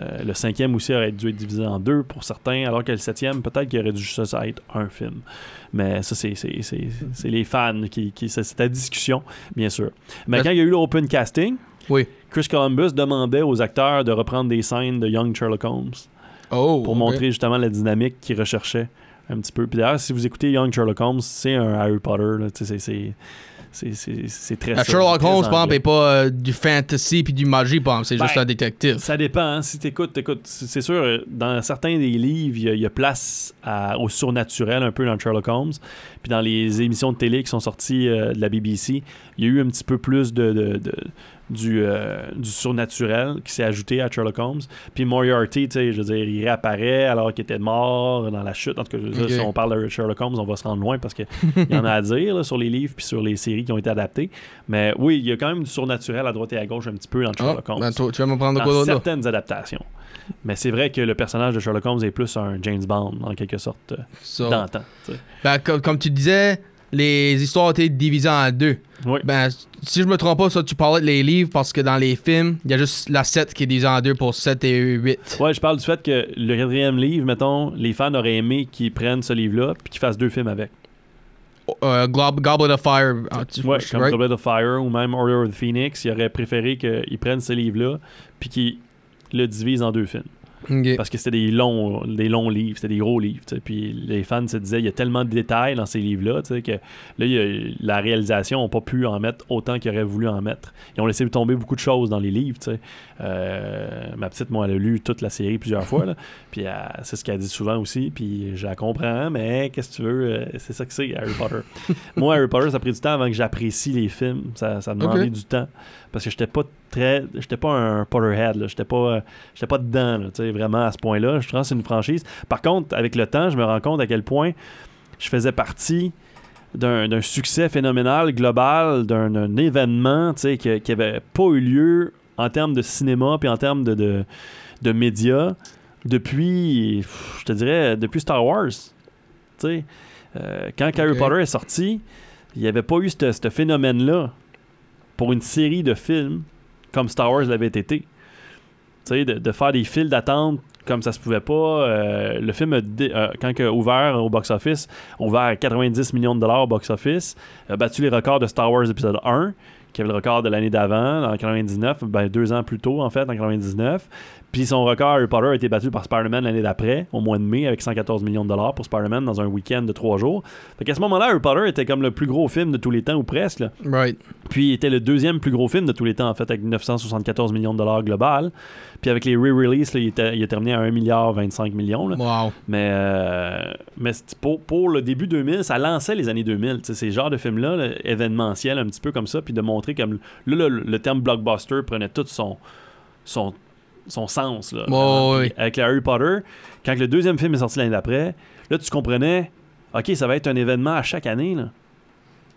Euh, le cinquième aussi aurait dû être divisé en deux pour certains, alors que le septième, peut-être qu'il aurait dû juste ça être un film. Mais ça, c'est, les fans qui. qui c'est, la discussion, bien sûr. Mais quand il y a eu l'open casting, Oui. Chris Columbus demandait aux acteurs de reprendre des scènes de Young Sherlock Holmes Oh. pour montrer justement la dynamique qu'il recherchait un petit peu. Puis d'ailleurs, si vous écoutez Young Sherlock Holmes, c'est un Harry Potter. c'est, c'est, très Sherlock Holmes, par exemple, anglais. est pas euh, du fantasy puis du magie, exemple. C'est Ben, juste un détective. Ça dépend. hein. Si t'écoutes, t'écoutes. C'est sûr, dans certains des livres, il y a- il y, a place à- au surnaturel un peu dans Sherlock Holmes. Puis dans les émissions de télé qui sont sorties euh, de la BBC, il y a eu un petit peu plus de, de- de- du, euh, du surnaturel qui s'est ajouté à Sherlock Holmes. Puis Moriarty, tu sais, je veux dire, il réapparaît alors qu'il était mort dans la chute. En tout cas, je veux dire, Ok. si on parle de Sherlock Holmes, on va se rendre loin parce qu'il y en a à dire là, sur les livres puis sur les séries qui ont été adaptées. Mais oui, il y a quand même du surnaturel à droite et à gauche un petit peu dans Ah, Sherlock Holmes ben, tu vas me prendre de quoi certaines adaptations. Mais c'est vrai que le personnage de Sherlock Holmes est plus un James Bond, en quelque sorte, euh, d'antan. Ben, comme, comme tu disais, les histoires ont été divisées en deux. Oui. Ben, si je me trompe pas, ça, tu parlais de les livres parce que dans les films, il y a juste la 7 qui est divisée en deux pour 7 et 8. Ouais, je parle du fait que le quatrième livre, mettons, les fans auraient aimé qu'ils prennent ce livre-là puis qu'ils fassent deux films avec. Glob- Goblet of Fire. ah, tu- Ouais, comme right? Goblet of Fire ou même Order of the Phoenix, ils auraient préféré qu'ils prennent ce livre-là puis qu'ils le divisent en deux films. Parce que c'était des longs, des longs livres, c'était des gros livres. Puis les fans se disaient, il y a tellement de détails dans ces livres-là, que là, il y a- la réalisation n'a pas pu en mettre autant qu'ils auraient voulu en mettre. Ils ont laissé tomber beaucoup de choses dans les livres. Euh, ma petite, moi, elle a lu toute la série plusieurs fois. Là. Puis euh, c'est ce qu'elle dit souvent aussi. Puis je la comprends, mais qu'est-ce que tu veux, euh, c'est ça que c'est, Harry Potter. moi, Harry Potter, ça a pris du temps avant que j'apprécie les films. Ça, ça a demandé Ok. du temps. Parce que j'étais pas très. J'étais pas un Potterhead. J'étais pas. euh, J'étais pas dedans, là, vraiment à ce point-là. Je pense que c'est une franchise. Par contre, avec le temps, je me rends compte à quel point je faisais partie d'un succès phénoménal, global, d'un événement qui n'avait pas eu lieu en termes de cinéma puis en termes de, de, de médias depuis, je te dirais, depuis Star Wars. Euh, quand Harry. Potter est sorti, il n'y avait pas eu ce phénomène-là pour une série de films comme Star Wars l'avait été. De, de faire des files d'attente comme ça se pouvait pas. Euh, le film, a euh, quand il a ouvert au box-office, ouvert à 90 millions de dollars au box-office, a battu les records de Star Wars épisode 1, qui avait le record de l'année d'avant, en 99, ben, deux ans plus tôt, en fait, en 99. Puis son record Harry Potter a été battu par Spider-Man l'année d'après, au mois de mai, avec 114 millions de dollars pour Spider-Man dans un week-end de trois jours. Fait qu'à ce moment-là, Harry Potter était comme le plus gros film de tous les temps, ou presque. là. Right. Puis il était le deuxième plus gros film de tous les temps, en fait, avec 974 millions de dollars global. Puis avec les re-releases, il, il a terminé à 1 milliard 25 millions. là. Wow. Mais, euh, mais pour, pour le début 2000, ça lançait les années 2000. tu sais, Ces genres de films-là, là, événementiels, un petit peu comme ça, puis de montrer comme. Là, le, le terme blockbuster prenait tout son, son, son sens. Là, Puis Avec le Harry Potter, quand le deuxième film est sorti l'année d'après, là, tu comprenais. Ok, ça va être un événement à chaque année. Là.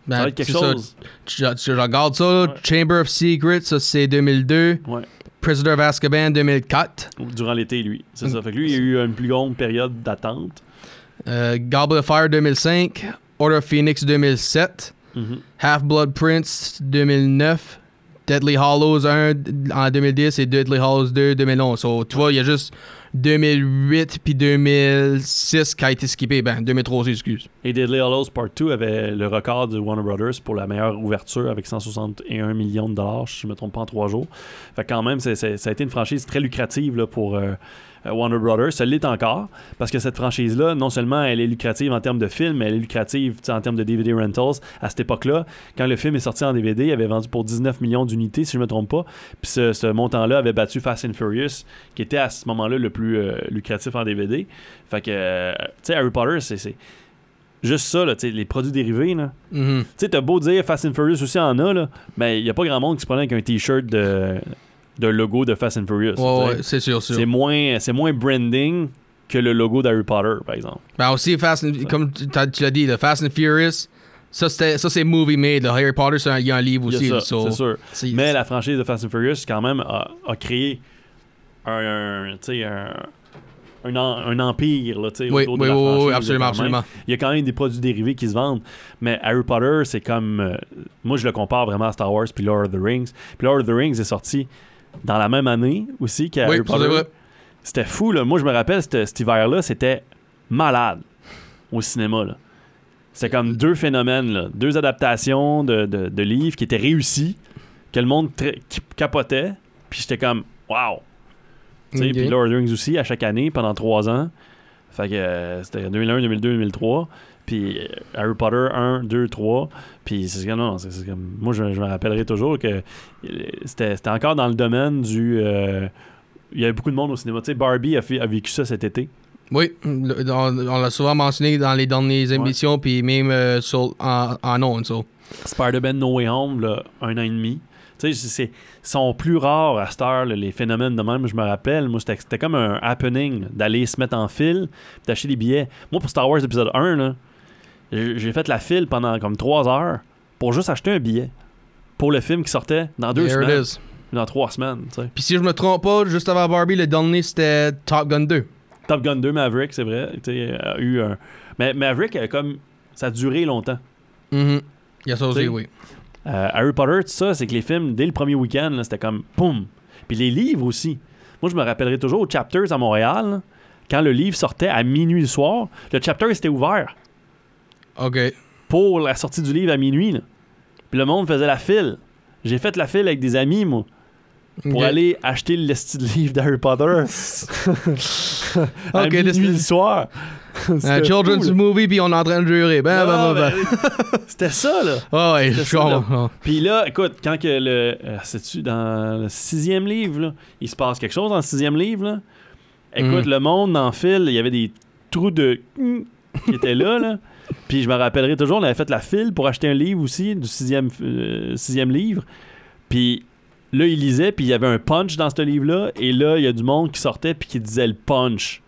Ben, ça va être quelque ça. chose. Tu, tu regardes ça, là, Ouais. Chamber of Secrets, ça c'est 2002. Ouais. Prisoner of Azkaban 2004. Durant l'été, lui. C'est Mm. ça. Fait que lui, il y a eu une plus longue période d'attente. Euh, Goblet of Fire 2005. Order of Phoenix 2007. Mhm. Half-Blood Prince 2009. Deadly Hollows 1 en 2010 et Deadly Hollows 2 2011. So, tu vois, il y a juste 2008 puis 2006 qui a été skippé. Ben, 2003 aussi, excuse. Et Deadly Hallows Part 2 avait le record de Warner Brothers pour la meilleure ouverture avec 161 millions de dollars, si je ne me trompe pas, en trois jours. Fait quand même, ça a été une franchise très lucrative là, pour euh, Warner Brothers. Ça l'est encore, parce que cette franchise-là, non seulement elle est lucrative en termes de films, mais elle est lucrative en termes de DVD rentals. À cette époque-là, quand le film est sorti en DVD, il avait vendu pour 19 millions d'unités, si je ne me trompe pas. Puis ce, ce montant-là avait battu Fast and Furious, qui était à ce moment-là le plus euh, lucratif en DVD. Fait que, euh, tu sais, Harry Potter, c'est- juste ça, là, les produits dérivés, là. Mhm. Tu sais, t'as beau dire Fast and Furious aussi en a, là, mais il y a pas grand monde qui se prenait avec un t-shirt de, de logo de Fast and Furious. Ouais, ouais, c'est sûr, sûr. c'est moins, c'est moins branding que le logo d'Harry Potter, par exemple. Ben aussi, Fast and- comme tu l'as dit, le Fast and Furious, ça c'est movie made. là. Harry Potter, c'est un- il y a un livre aussi. so- c'est sûr. Mais la franchise de Fast and Furious, quand même, a, a créé un, un, un, empire là, Oui, de oui, la oui, absolument, absolument. Il y a quand même des produits dérivés qui se vendent. Mais Harry Potter, c'est comme. euh, moi, je le compare vraiment à Star Wars puis Lord of the Rings. Puis Lord of the Rings est sorti dans la même année aussi Oui, Potter. vrai. C'était fou, là. Moi, je me rappelle, cet, hiver-là, c'était malade au cinéma, là. C'était comme deux phénomènes, là. Deux adaptations de, de- de livres qui étaient réussis, que le monde qui capotait. Puis j'étais comme, wow! Tu sais, Ok. Puis Lord of the Rings aussi, à chaque année, pendant trois ans. Fait que euh, c'était 2001, 2002, 2003. Puis euh, Harry Potter 1, 2, 3. Puis c'est comme, non, c'est- comme- moi, je, je me rappellerai toujours que euh, c'était encore dans le domaine du. euh, il y avait beaucoup de monde au cinéma. Tu sais, Barbie a, fait- a vécu ça cet été. Oui, on, on l'a souvent mentionné dans les dernières émissions, puis même euh, sur- en, en ondes, so. Spider-Man No Way Home, là, un an et demi. Tu sais, sont plus rares à cette heure, là, les phénomènes de même. Je me rappelle, moi, c'était c'était comme un happening d'aller se mettre en file, d'acheter des billets. Moi, pour Star Wars épisode 1, là, j'ai fait la file pendant comme trois heures pour juste acheter un billet pour le film qui sortait dans deux There it semaines. is. Dans trois semaines, tu sais. Puis si je me trompe pas, juste avant Barbie, le dernier c'était Top Gun 2. Top Gun 2 Maverick, c'est vrai. a eu un... Mais Maverick, a comme... ça a duré longtemps. Il y a ça aussi, oui. Euh, Harry Potter, tout ça, c'est que les films, dès le premier week-end, c'était comme boum. Puis les livres aussi. Moi, je me rappellerai toujours au Chapters à Montréal, là, quand le livre sortait à minuit le soir, le Chapters était ouvert OK. pour la sortie du livre à minuit. là. Puis le monde faisait la file. J'ai fait la file avec des amis, moi, pour aller acheter le style livre d'Harry Potter à Ok, minuit le soir. Un C'était children's movie, puis on est en train de jurer. Ben, Non, ben, ben, ben, ben. C'était ça, là. Ah ouais, je comprends. Puis là, écoute, quand que le. euh, C'est-tu dans le sixième livre, là? Il se passe quelque chose dans le sixième livre, là? Écoute, Mm. le monde dans le fil, il y avait des trous de. qui étaient là, là. Puis je me rappellerai toujours, on avait fait la file pour acheter un livre aussi, du sixième, euh, sixième livre. Puis là, il lisait, puis il y avait un punch dans ce livre-là. Et là, il y a du monde qui sortait, puis qui disait le punch.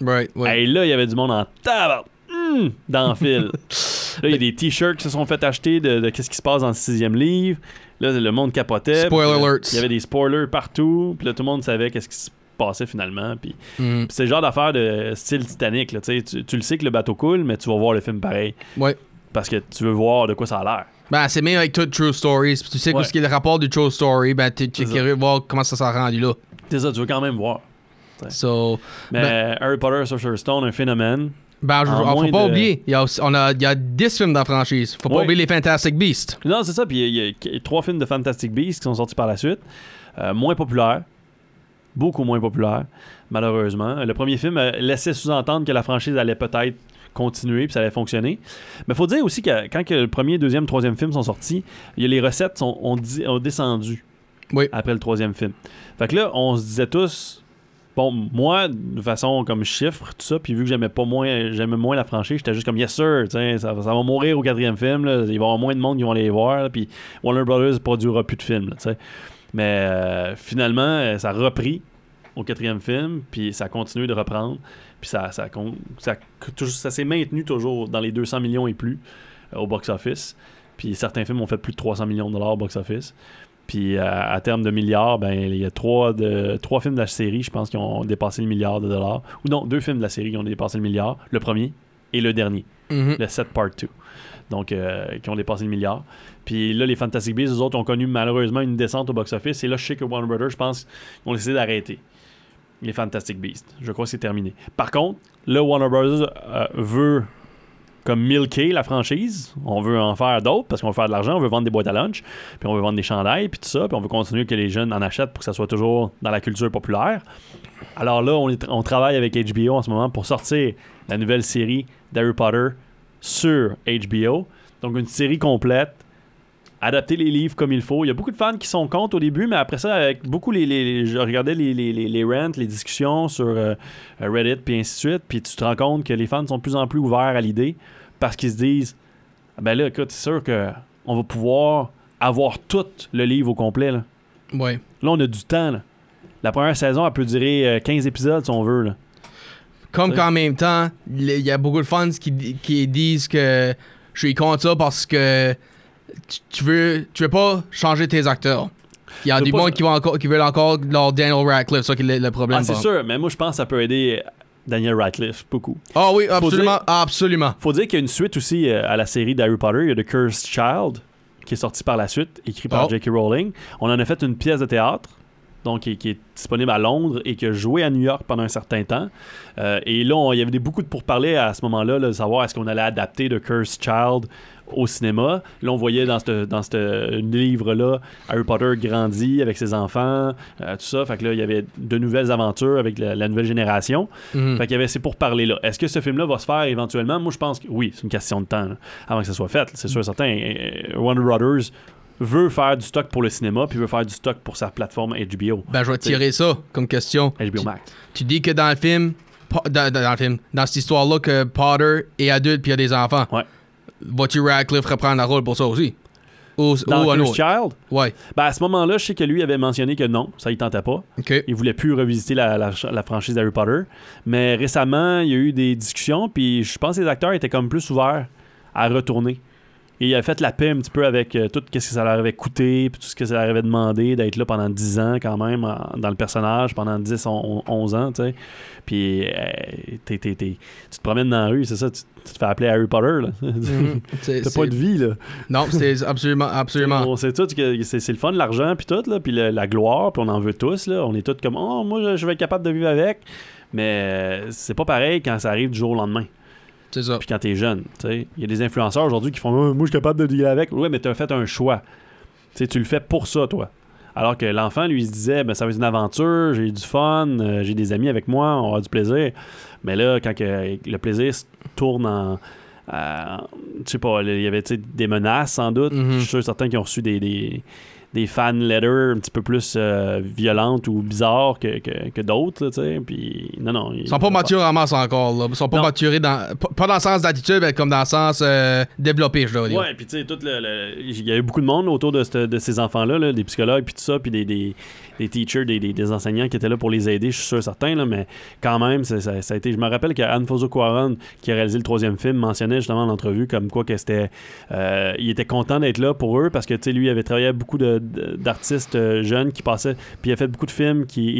Right, ouais. Et là, il y avait du monde en tabac hum, dans le fil. là, il y a des t-shirts qui se sont fait acheter de, de qu'est-ce qui se passe dans le sixième livre. Là, le monde capotait. Spoiler alerts. Il y avait des spoilers partout. Puis là, tout le monde savait qu'est-ce qui se passait finalement. Puis, Mhm. puis c'est le genre d'affaire de style Titanic. Là, tu, tu, le sais que le bateau coule, mais tu vas voir le film pareil. Ouais. parce que tu veux voir de quoi ça a l'air. Ben, c'est même avec tout True Stories. Puis tu sais Ouais. ce qui est le rapport du True Story. Ben, tu es curieux de voir comment ça s'est rendu là. C'est ça, tu veux quand même voir. So, Mais Harry Potter Sorcerer's Stone, un phénomène. ben, je- faut pas de- oublier. Il y a, aussi- on a, il y a 10 films dans la franchise. Faut pas oublier les Fantastic Beasts. Non, c'est ça. Puis il y, a- il y a trois films de Fantastic Beasts qui sont sortis par la suite. Euh, moins populaires. Beaucoup moins populaires, malheureusement. Le premier film euh, laissait sous-entendre que la franchise allait peut-être continuer puis ça allait fonctionner. Mais faut dire aussi que quand que le premier, deuxième, troisième film sont sortis, il y a les recettes sont, ont, ont descendu Oui. après le troisième film. Fait que là, on se disait tous, bon, moi, de façon comme chiffre, tout ça, puis vu que j'aimais pas moins, j'aimais moins la franchise, j'étais juste comme yes sir, ça, ça va mourir au quatrième film, il va y avoir moins de monde qui vont aller voir, là, puis Warner Brothers produira plus de films, là. Mais euh, finalement, euh, ça a repris au quatrième film, puis ça a continué de reprendre, puis ça, ça, ça, ça s'est maintenu toujours dans les 200 millions et plus euh, au box-office. Puis certains films ont fait plus de 300 millions de dollars au box-office. Puis euh, à terme de milliards, ben il y a trois, de, trois films de la série, je pense, qui ont dépassé le milliard de dollars. Ou non, deux films de la série qui ont dépassé le milliard. Le premier et le dernier, Mhm. le 7 Part 2. Donc, euh, qui ont dépassé le milliard. Puis là, les Fantastic Beasts, eux autres, ont connu malheureusement une descente au box-office. Et là, je sais que Warner Brothers, je pense, ont décidé d'arrêter les Fantastic Beasts. Je crois que c'est terminé. Par contre, là, Warner Brothers euh, veut comme milker la franchise. On veut en faire d'autres parce qu'on veut faire de l'argent, on veut vendre des boîtes à lunch, puis on veut vendre des chandails, puis tout ça, puis on veut continuer que les jeunes en achètent pour que ça soit toujours dans la culture populaire. Alors là, on, on travaille avec HBO en ce moment pour sortir la nouvelle série d'Harry Potter sur HBO. Donc une série complète, adapter les livres comme il faut. Il y a beaucoup de fans qui sont contre au début, mais après ça, avec beaucoup les, les- les- je regardais les, les, les, les rants, les discussions sur euh, Reddit, puis ainsi de suite, puis tu te rends compte que les fans sont de plus en plus ouverts à l'idée parce qu'ils se disent, Ah ben là, écoute, c'est sûr que on va pouvoir avoir tout le livre au complet. Là, Ouais. Là, on a du temps. là. La première saison, elle peut durer euh, 15 épisodes si on veut. Là. Comme qu'en même temps, il y a beaucoup de fans qui, qui disent que je suis contre ça parce que tu, tu veux tu veux pas changer tes acteurs. Il y a pas- monde qui, vont encore, qui veulent encore leur Daniel Radcliffe, ça qui est le, problème. Ah, c'est sûr, mais moi, je pense que ça peut aider Daniel Radcliffe beaucoup. Ah oui, absolument, dire- absolument. Faut dire qu'il y a une suite aussi euh, à la série d'Harry Potter. Il y a The Cursed Child, qui est sorti par la suite, écrit par Oh. J.K. Rowling. On en a fait une pièce de théâtre, donc qui, qui est disponible à Londres et qui a joué à New York pendant un certain temps. Euh, et là, il y avait des, beaucoup de pourparlers à ce moment-là, là, de savoir est-ce qu'on allait adapter The Cursed Child au cinéma. Là, on voyait dans ce dans livre-là Harry Potter grandit avec ses enfants, euh, tout ça. Fait que là, il y avait de nouvelles aventures avec la, la nouvelle génération. Mhm. Fait qu'il y avait ces pourparlers-là. Est-ce que ce film-là va se faire éventuellement? Moi, je pense que oui, c'est une question de temps là, avant que ça soit fait. C'est sûr et certain. Warner Brothers veut faire du stock pour le cinéma puis veut faire du stock pour sa plateforme HBO. Ben, je vais tirer ça comme question. HBO Max. Tu dis que dans le film, dans, dans- le film, dans cette histoire-là, que Potter est adulte puis il y a des enfants. Ouais. Vas-tu Radcliffe reprendre le rôle pour ça aussi? Ou, Dans ou un autre? Child, Ouais. ben, à ce moment-là, je sais que lui avait mentionné que non, ça il tentait pas. OK. Il voulait plus revisiter la, la, la franchise d'Harry Potter. Mais récemment, il y a eu des discussions, puis je pense que les acteurs étaient comme plus ouverts à retourner. Et il a fait la paix un petit peu avec euh, tout ce que ça leur avait coûté, puis tout ce que ça leur avait demandé d'être là pendant 10 ans quand même en- dans le personnage, pendant 10, on- 11 ans, tu sais. Puis euh, t'es- t'es- t'es- tu te promènes dans la rue, c'est ça, tu, tu te fais appeler Harry Potter, là. C'est- T'as c'est- pas de vie, là. Non, c'est absolument, absolument. On sait que c'est c'est le fun, l'argent, puis tout, là, puis le- la gloire, puis on en veut tous. Là. On est tous comme, oh, moi, je- je vais être capable de vivre avec. Mais euh, c'est pas pareil quand ça arrive du jour au lendemain. C'est ça. Puis quand t'es jeune, tu sais. Il y a des influenceurs aujourd'hui qui font, Oh, moi, je suis capable de dealer avec. Ouais, mais t'as fait un choix. Tu tu le fais pour ça, toi. Alors que l'enfant, lui, se disait, ben, ça va être une aventure, j'ai du fun, euh, j'ai des amis avec moi, on avoir du plaisir. Mais là, quand que le plaisir se tourne en. à- je sais pas, il y avait tu des menaces sans doute. Mhm. Je suis sûr certains qui ont reçu des, des, des fan letters un petit peu plus euh, violentes ou bizarres que, que, que d'autres, tu sais. Puis, non, non. Ils sont pas matures en masse encore, là. Ils sont pas Non. maturés dans. Pas dans le sens d'attitude, mais comme dans le sens euh, développé, je dois dire. Ouais, puis tu sais, tout le, il y avait beaucoup de monde autour de, cette- de ces enfants-là, là, des psychologues, puis tout ça, puis des, des, des teachers, des, des, enseignants qui étaient là pour les aider, je suis sûr certain, là, mais quand même, ça, a été. Je me rappelle qu'Anne Fozo Cuaron, qui a réalisé le troisième film, mentionnait justement en comme quoi que c'était. euh, il était content d'être là pour eux parce que tu sais, lui, il avait travaillé beaucoup de, d- d'artistes euh, jeunes qui passaient, puis il a fait beaucoup de films, qui,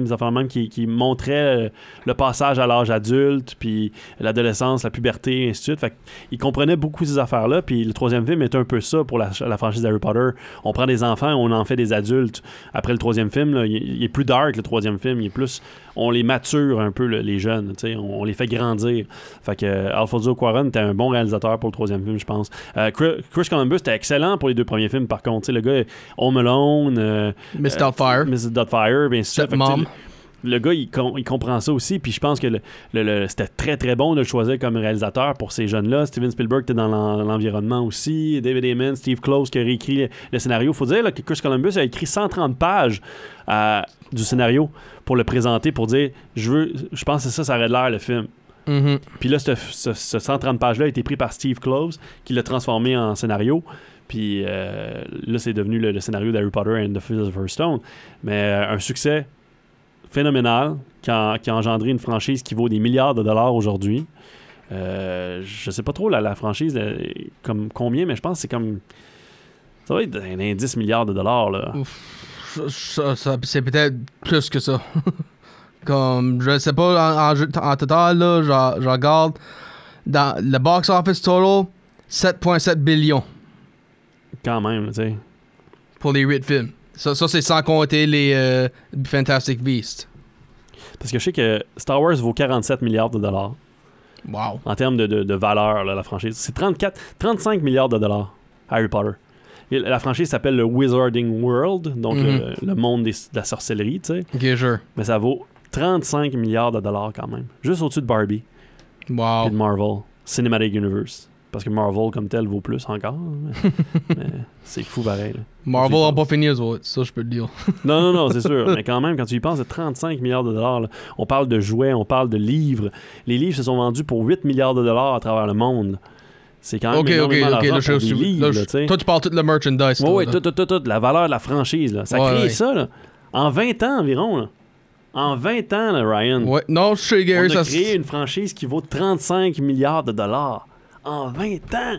des de même, qui, qui montraient euh, le passage à l'âge adulte, puis l'adolescence, la puberté, et ainsi de suite. Fait il comprenait beaucoup ces affaires-là, puis le troisième film est un peu ça pour la, franchise d'Harry Potter. On prend des enfants, on en fait des adultes. Après le troisième film, là, il, il est plus dark, le troisième film, il est plus... On les mature un peu, là, les jeunes, tu sais, on, on les fait grandir. Fait que euh, Alfonso Cuarón était un bon réalisateur pour le troisième film, je pense. Euh, Chris, Columbus était excellent pour les deux premiers films, par contre. Tu sais, le gars, Home Alone, euh, Miss euh, Doubtfire. Mrs. Doubtfire, bien sûr. Le, gars, il, com- il comprend ça aussi. Puis je pense que le- le- le- c'était très, très bon de le choisir comme réalisateur pour ces jeunes-là. Steven Spielberg était dans l'en- l'environnement aussi. David Amen, Steve Close qui a réécrit le, le scénario. faut dire là, que Chris Columbus a écrit 130 pages euh, du scénario pour le présenter, pour dire je veux, je pense que ça, ça aurait l'air le film. Mhm. Puis là, ce, ce- ce 130 pages-là a été pris par Steve Close, qui l'a transformé en scénario. Puis euh, là, c'est devenu le, le scénario d'Harry Potter and the Philosopher's Stone. Mais euh, un succès phénoménal qui a, qui a engendré une franchise qui vaut des milliards de dollars aujourd'hui. Euh, je sais pas trop la, la franchise, là, comme combien, mais je pense que c'est comme. Ça va être un indice milliards de dollars. Là. Ça- ça- ça- c'est peut-être plus que ça. Comme, je sais pas, en, en- en total, là, je, je regarde, dans le box office total, 7,7 billions Quand même, tu sais. pour les 8 films. Ça, ça c'est sans compter les euh, Fantastic Beasts. Parce que je sais que Star Wars vaut 47 milliards de dollars. Wow. en termes de, de- de valeur, là, la franchise. C'est 34, 35 milliards de dollars, Harry Potter. Et la franchise s'appelle le Wizarding World, donc Mhm. le, le monde des- de la sorcellerie, tu sais. Ok, sure. Mais ça vaut 35 milliards de dollars quand même. Juste au-dessus de Barbie Wow. et de Marvel, Cinematic Universe. Parce que Marvel, comme tel, vaut plus encore. Mais, mais c'est fou pareil. là. Marvel n'a pas fini eux autres, ça je peux te dire. Non, non, non, c'est sûr. Mais quand même, quand tu y penses, c'est 35 milliards de dollars. là. On parle de jouets, on parle de livres. Les livres se sont vendus pour 8 milliards de dollars à travers le monde. C'est quand même ok, ok, énormément ok. d'argent Là, je pour suis- des livres, je- toi, tu parles tout le merchandise. Ouais, là. tout, tout, tout, tout, la valeur de la franchise. Là. Ça a Ouais, créé ouais. ça là, en 20 ans environ. là. En 20 ans, là, Ryan. Ouais, non, je sais, On Gary, a ça créé une franchise qui vaut 35 milliards de dollars en 20 ans.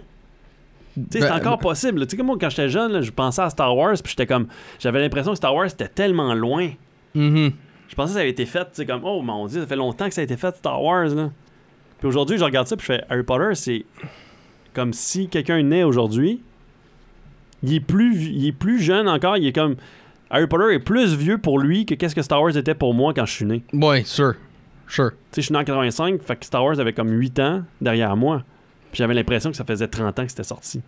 C'est Ben, encore possible. là. Tu sais, moi, quand j'étais jeune, là, je pensais à Star Wars, puis j'étais comme. J'avais l'impression que Star Wars était tellement loin. Mhm. Je pensais que ça avait été fait, tu sais, comme, oh mon dieu, ça fait longtemps que ça a été fait, Star Wars, là. Puis aujourd'hui, je regarde ça, puis je fais, Harry Potter, c'est comme si quelqu'un naît aujourd'hui, il est, plus, il est plus jeune encore, il est comme. Harry Potter est plus vieux pour lui que qu'est-ce que Star Wars était pour moi quand je suis né. Ouais, sure. Sure. Tu sais, je suis né en 85, fait que Star Wars avait comme 8 ans derrière moi. Puis j'avais l'impression que ça faisait 30 ans que c'était sorti.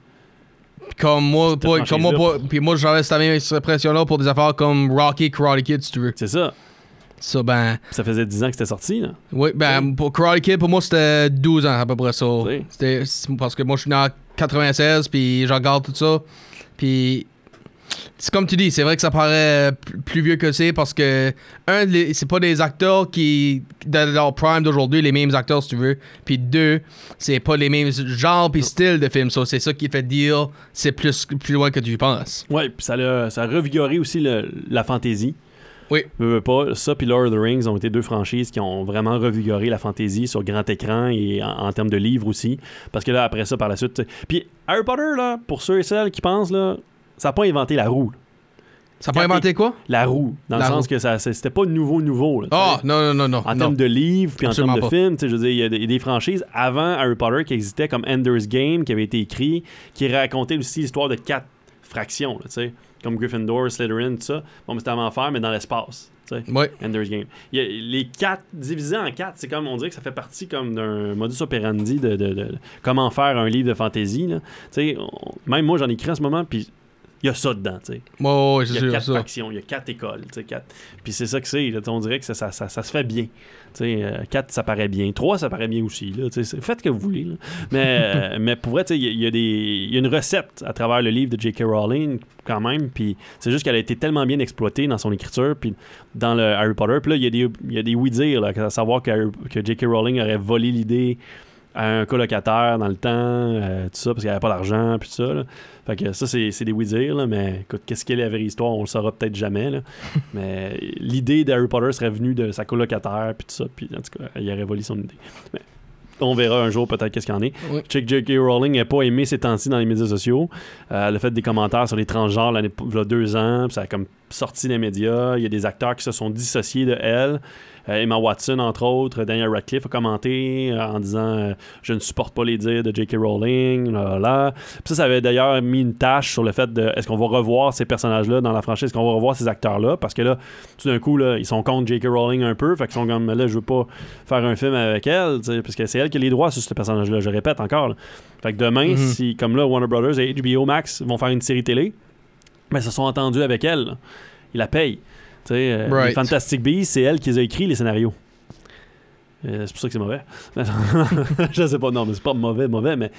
Comme moi, pas- comme moi, pas- puis moi j'avais cette même impression-là pour des affaires comme Rocky, Karate Kid, si tu veux. C'est ça. Ça, ben, ça faisait 10 ans que c'était sorti, là. oui, ben, pour Karate Kid, pour moi, c'était 12 ans à peu près ça. C'était parce que moi, je suis né en 96, puis je regarde tout ça. Puis, c'est comme tu dis, c'est vrai que ça paraît p- plus vieux que c'est parce que, un, c'est pas des acteurs qui, dans leur prime d'aujourd'hui, les mêmes acteurs, si tu veux. Puis, deux, c'est pas les mêmes genres puis styles de films. ça. C'est ça qui fait dire c'est plus, plus loin que tu penses. Ouais, puis ça a, ça a revigoré aussi le- la fantaisie. Oui. Veux, pas, ça puis Lord of the Rings ont été deux franchises qui ont vraiment revigoré la fantaisie sur grand écran et en, en termes de livres aussi. Parce que là, après ça, par la suite... Puis Harry Potter, là, pour ceux et celles qui pensent, là, ça n'a pas inventé la roue. Ça a pas inventé quoi? La roue, dans La le sens roue. que ça c'était pas nouveau, nouveau. Ah, non, non, non, non. En non. termes de livres, puis en termes de pas. films, je veux dire, il y a des, franchises avant Harry Potter qui existaient, comme Ender's Game, qui avait été écrit, qui racontait aussi l'histoire de quatre fractions, tu sais, comme Gryffindor, Slytherin, tout ça. Bon, mais c'était en enfer, mais dans l'espace. Ouais. Ender's Game. Il y a les quatre, divisés en quatre, c'est comme, on dirait que ça fait partie comme d'un modus operandi de, de- de- comment faire un livre de fantasy, là. Même moi, j'en écris en ce moment, puis il y a ça dedans, tu sais. Ouais, Il y a quatre ça. factions, il y a quatre écoles, tu sais, quatre. Puis c'est ça que c'est, on dirait que ça, ça, ça, ça se fait bien. Tu sais, euh, quatre, ça paraît bien. Trois, ça paraît bien aussi, là, tu sais, faites ce que vous voulez, là. Mais, euh, mais pour vrai, tu sais, il y, a- il y a des, il y a une recette à travers le livre de J.K. Rowling, quand même, puis c'est juste qu'elle a été tellement bien exploitée dans son écriture, puis dans le Harry Potter, puis là, il y a des, il y a des oui-dire, à savoir que, que J.K. Rowling aurait volé l'idée à un colocataire dans le temps, euh, tout ça, parce qu'il n'y avait pas d'argent, puis tout ça, là. Fait que ça, c'est des oui-dire, mais écoute, qu'est-ce qu'est la vraie histoire, on le saura peut-être jamais, là. mais l'idée d'Harry Potter serait venue de sa colocataire, puis tout ça, puis en tout cas, il aurait volé son idée. Mais On verra un jour peut-être qu'est-ce qu'il y en est. Oui. Que J.K. Rowling n'a pas aimé ces temps-ci dans les médias sociaux. Euh, elle a fait des commentaires sur les transgenres l'année, il y a deux ans, puis ça a comme sorti des médias. Il y a des acteurs qui se sont dissociés de elle. Euh, Emma Watson, entre autres, Daniel Radcliffe a commenté euh, en disant euh, Je ne supporte pas les dires de J.K. Rowling. Là, là. Puis ça, ça avait d'ailleurs mis une tâche sur le fait de est-ce qu'on va revoir ces personnages-là dans la franchise Est-ce qu'on va revoir ces acteurs-là? Parce que là, tout d'un coup, là, ils sont contre J.K. Rowling un peu. Fait qu'ils sont comme là, je veux pas faire un film avec elle, parce que c'est elle qui a les droits sur ce personnage-là. Je répète encore. là. Fait que demain, Mhm. si, comme là, Warner Brothers et HBO Max vont faire une série télé, mais se sont entendus avec elle. Ils la payent. Euh, Right. les Fantastic Beasts, c'est elle qui les a écrit les scénarios. Euh, c'est pour ça que c'est mauvais. je sais pas, non, mais c'est pas mauvais, mauvais, mais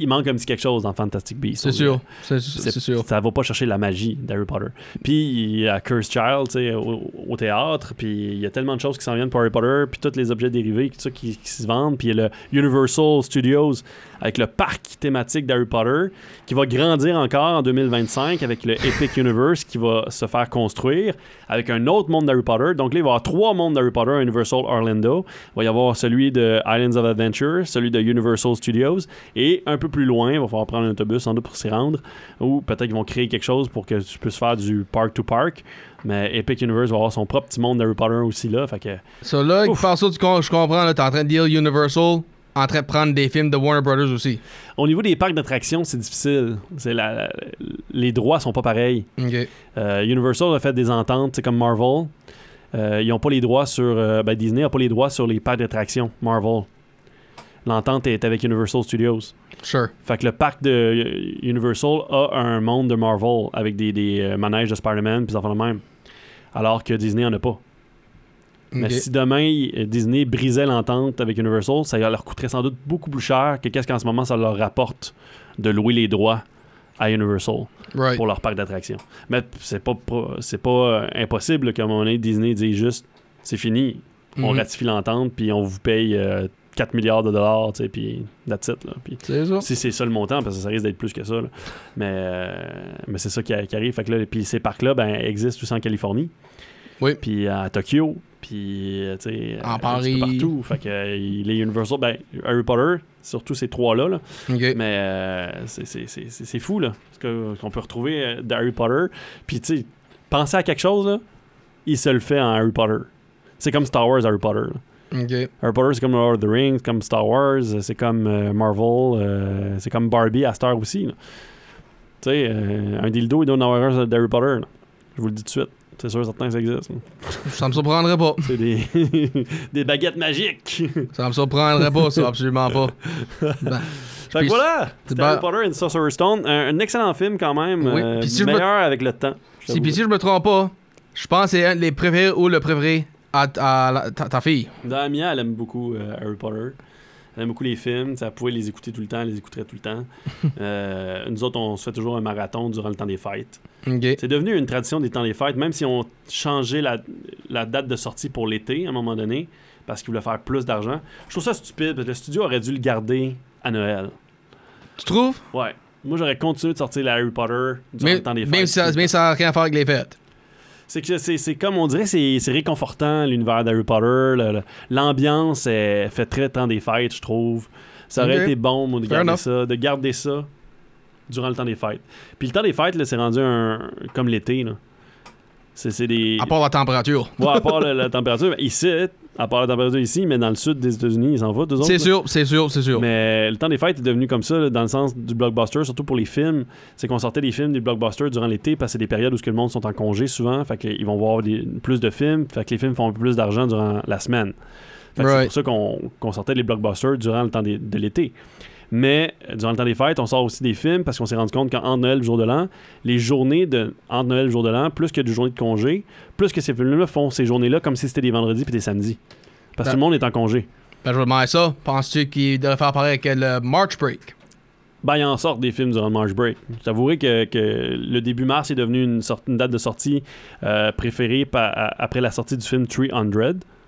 il manque un petit quelque chose dans Fantastic Beasts. C'est sûr. C'est sûr. Ça va pas chercher la magie d'Harry Potter. Puis il y a Cursed Child au, au théâtre, puis il y a tellement de choses qui s'en viennent pour Harry Potter, puis tous les objets dérivés tout ça, qui, qui se vendent. Puis il y a le Universal Studios avec le parc thématique d'Harry Potter qui va grandir encore en 2025 avec le Epic Universe qui va se faire construire avec un autre monde d'Harry Potter. Donc là, il va y avoir trois mondes d'Harry Potter à Universal Orlando. Il va y avoir celui de Islands of Adventure, celui de Universal Studios, et un peu plus loin, il va falloir prendre un autobus sans doute pour s'y rendre, ou peut-être qu'ils vont créer quelque chose pour que tu puisses faire du park to park. Mais Epic Universe va avoir son propre petit monde d'Harry Potter aussi là. Fait que So là, par ça, tu je comprends, là, t'es en train de dire Universal en train de prendre des films de Warner Brothers aussi. au niveau des parcs d'attractions, c'est difficile. C'est la- la- les droits sont pas pareils. Euh, Universal a fait des ententes, c'est comme Marvel. Euh, ils ont pas les droits sur. euh, ben, Disney a pas les droits sur les parcs d'attractions Marvel. L'entente est avec Universal Studios. Sure. Fait que le parc de euh, Universal a un monde de Marvel avec des, des euh, manèges de Spider-Man puis enfants de même. Alors que Disney en a pas. Mais si demain euh, Disney brisait l'entente avec Universal, ça leur coûterait sans doute beaucoup plus cher que qu'est-ce qu'en ce moment ça leur rapporte de louer les droits à Universal Right. pour leur parc d'attractions. Mais c'est pas, pas- c'est pas impossible qu'à un moment donné, Disney dise juste c'est fini, on Mhm. ratifie l'entente, puis on vous paye euh, 4 milliards de dollars, tu sais, puis that's it. Là. Ça. si c'est ça le montant, parce que ça risque d'être plus que ça. là. Mais, euh, mais c'est ça qui, qui arrive. Fait que là, puis ces parcs-là ben, existent aussi en Californie. Oui. Puis à Tokyo. Puis, euh, tu sais, En Paris. peu partout. Fait que euh, les Universal, ben, Harry Potter, surtout ces trois-là. là. Mais euh, c'est- c'est c'est- c'est- c'est fou, là. Ce que- qu'on peut retrouver d'Harry Potter. Puis, tu sais, penser à quelque chose, là, il se le fait en Harry Potter. C'est comme Star Wars, Harry Potter. là. Harry Potter, c'est comme Lord of the Rings, c'est comme Star Wars, c'est comme euh, Marvel, euh, c'est comme Barbie à Star aussi. Tu sais, euh, un dildo, il doit en avoir un d'Harry Potter. là. Je vous le dis tout de suite. C'est sûr, certain que ça existe. Ça me surprendrait pas. C'est des, des baguettes magiques. Ça me surprendrait pas, ça, absolument pas. Ben, Fait que voilà, c'était Harry Potter and Sorcerer's Stone. Un, un excellent film quand même. Oui, euh, puis si me- meilleur avec le temps. si, puis si je me trompe pas, je pense que c'est un des préférés ou le préféré à, ta, ta fille? Damien, elle aime beaucoup euh, Harry Potter. Elle aime beaucoup les films. Ça pouvait les écouter tout le temps, elle les écouterait tout le temps. Euh, nous autres, on se fait toujours un marathon durant le temps des fêtes. C'est devenu une tradition des temps des fêtes, même si on changeait la, la date de sortie pour l'été à un moment donné, parce qu'ils voulaient faire plus d'argent. Je trouve ça stupide, parce que le studio aurait dû le garder à Noël. Tu trouves? Ouais. Moi, j'aurais continué de sortir la Harry Potter durant le temps des fêtes. même si ça n'a rien à faire avec les fêtes. C'est que c'est, comme on dirait, c'est, réconfortant l'univers d'Harry Potter. l'ambiance fait très temps des fêtes, je trouve. Ça aurait été bon moi, de Fair garder enough. ça, de garder ça durant le temps des fêtes. Puis le temps des fêtes, c'est rendu un comme l'été. Là. C'est, c'est des. À part la température. Ouais, à part la, la température. Ici, à part la température ici, mais dans le sud des États-Unis, ils s'en foutent, eux. C'est sûr, c'est sûr, c'est sûr. Mais le temps des fêtes est devenu comme ça, là, dans le sens du blockbuster, surtout pour les films. C'est qu'on sortait des films des blockbusters durant l'été parce que c'est des périodes où ce que le monde sont en congé souvent. Fait qu'ils vont voir des- plus de films. Fait que les films font un peu plus d'argent durant la semaine. C'est pour ça qu'on sortait les blockbusters durant le temps des- de l'été. Mais durant le temps des fêtes, on sort aussi des films parce qu'on s'est rendu compte qu'entre Noël et le jour de l'an, les journées de entre Noël et le jour de l'an, plus que des journées de congé, plus que ces films-là font ces journées-là comme si c'était des vendredis puis des samedis. Parce que Ben- tout le monde est en congé. Ben, je vais demander ça. Penses-tu qu'il devrait faire pareil avec le March Break? Ben, il en sort des films durant le March Break. J'avouerai que, que le début mars est devenu une, sorte- une date de sortie euh, préférée à- après la sortie du film 300.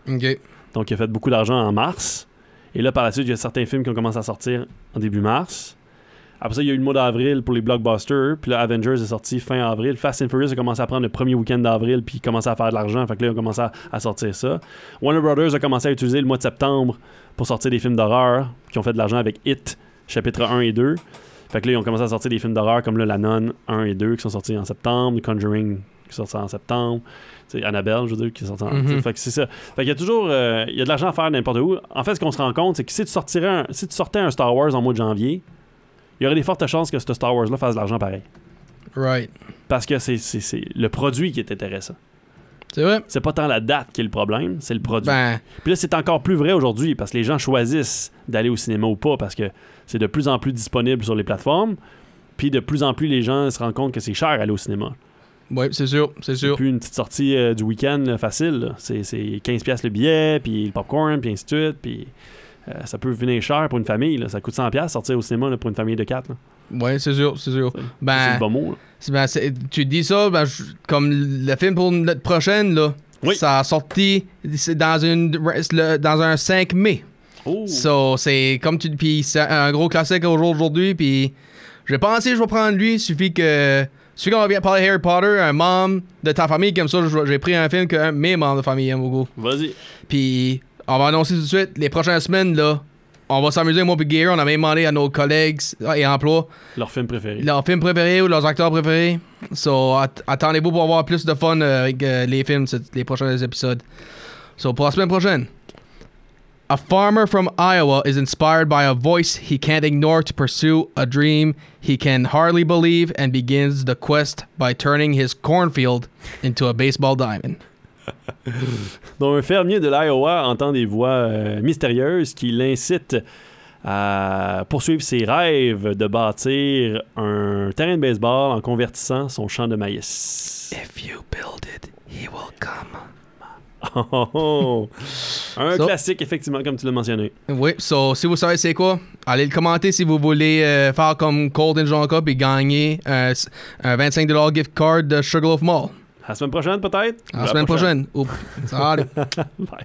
Ok. Donc, il a fait beaucoup d'argent en mars. Et là, par la suite, il y a certains films qui ont commencé à sortir en début mars. Après ça, il y a eu le mois d'avril pour les blockbusters. Puis là, Avengers est sorti fin avril. Fast and Furious a commencé à prendre le premier week-end d'avril. Puis commencé à faire de l'argent. Fait que là, ils ont commencé à, sortir ça. Warner Brothers a commencé à utiliser le mois de septembre pour sortir des films d'horreur qui ont fait de l'argent avec It, chapitre 1 et 2. Fait que là, ils ont commencé à sortir des films d'horreur comme là, La Nonne 1 et 2 qui sont sortis en septembre. Conjuring qui sorti en septembre. Annabelle, je veux dire, qui est sorti en. Mhm. Fait que c'est ça. Fait qu'il y a toujours. euh, il y a de l'argent à faire n'importe où. En fait, ce qu'on se rend compte, c'est que si tu, sortirais un- si tu sortais un Star Wars en mois de janvier, il y aurait des fortes chances que ce Star Wars-là fasse de l'argent pareil. Right. Parce que c'est le produit qui est intéressant. C'est vrai. C'est pas tant la date qui est le problème, c'est le produit. Ben, Puis là, c'est encore plus vrai aujourd'hui parce que les gens choisissent d'aller au cinéma ou pas parce que c'est de plus en plus disponible sur les plateformes. Puis de plus en plus, les gens se rendent compte que c'est cher aller au cinéma. Ouais, c'est sûr, c'est sûr. plus une petite sortie euh, du week-end là, facile. C'est, c'est 15$ le billet, puis le popcorn, puis ainsi de suite. Puis euh, ça peut venir cher pour une famille. là. Ça coûte 100$ sortir au cinéma là, pour une famille de 4. Là. Ouais, c'est sûr, c'est sûr. C'est le Ben, bon mot. ben, tu dis ça, ben, je- comme le film pour notre prochaine, là, Oui. ça a sorti dans, une, le- dans un 5 mai. Oh! So, c'est comme tu puis c'est un gros classique au jour d'aujourd'hui, puis j'ai pensé que je vais prendre lui, suffit que. Qu'on va bien parler Harry Potter, un membre de ta famille comme ça, j'ai pris un film que un- mes membres de famille aiment beaucoup. Vas-y. Puis on va annoncer tout de suite, les prochaines semaines, là, on va s'amuser, moi et Gary, on a même demandé à nos collègues et emplois Leur film préféré. leurs films préférés ou leurs acteurs préférés. So, at- attendez-vous pour avoir plus de fun euh, avec euh, les films, les prochains épisodes. So, pour la semaine prochaine. A farmer from Iowa is inspired by a voice he can't ignore to pursue a dream he can hardly believe and begins the quest by turning his cornfield into a baseball diamond. Donc, un fermier de l'Iowa entend des voix euh, mystérieuses qui l'incitent à poursuivre ses rêves de bâtir un terrain de baseball en convertissant son champ de maïs. If you build it, he will come. Oh, oh, oh. Un So- classique, effectivement, comme tu l'as mentionné. Oui, so, si vous savez c'est quoi, allez le commenter si vous voulez euh, faire comme Colton Jean Cup et gagner euh, s- un 25$ gift card de Sugarloaf Mall. À la semaine prochaine, peut-être? À la semaine prochaine. Oups. Salut. Bye.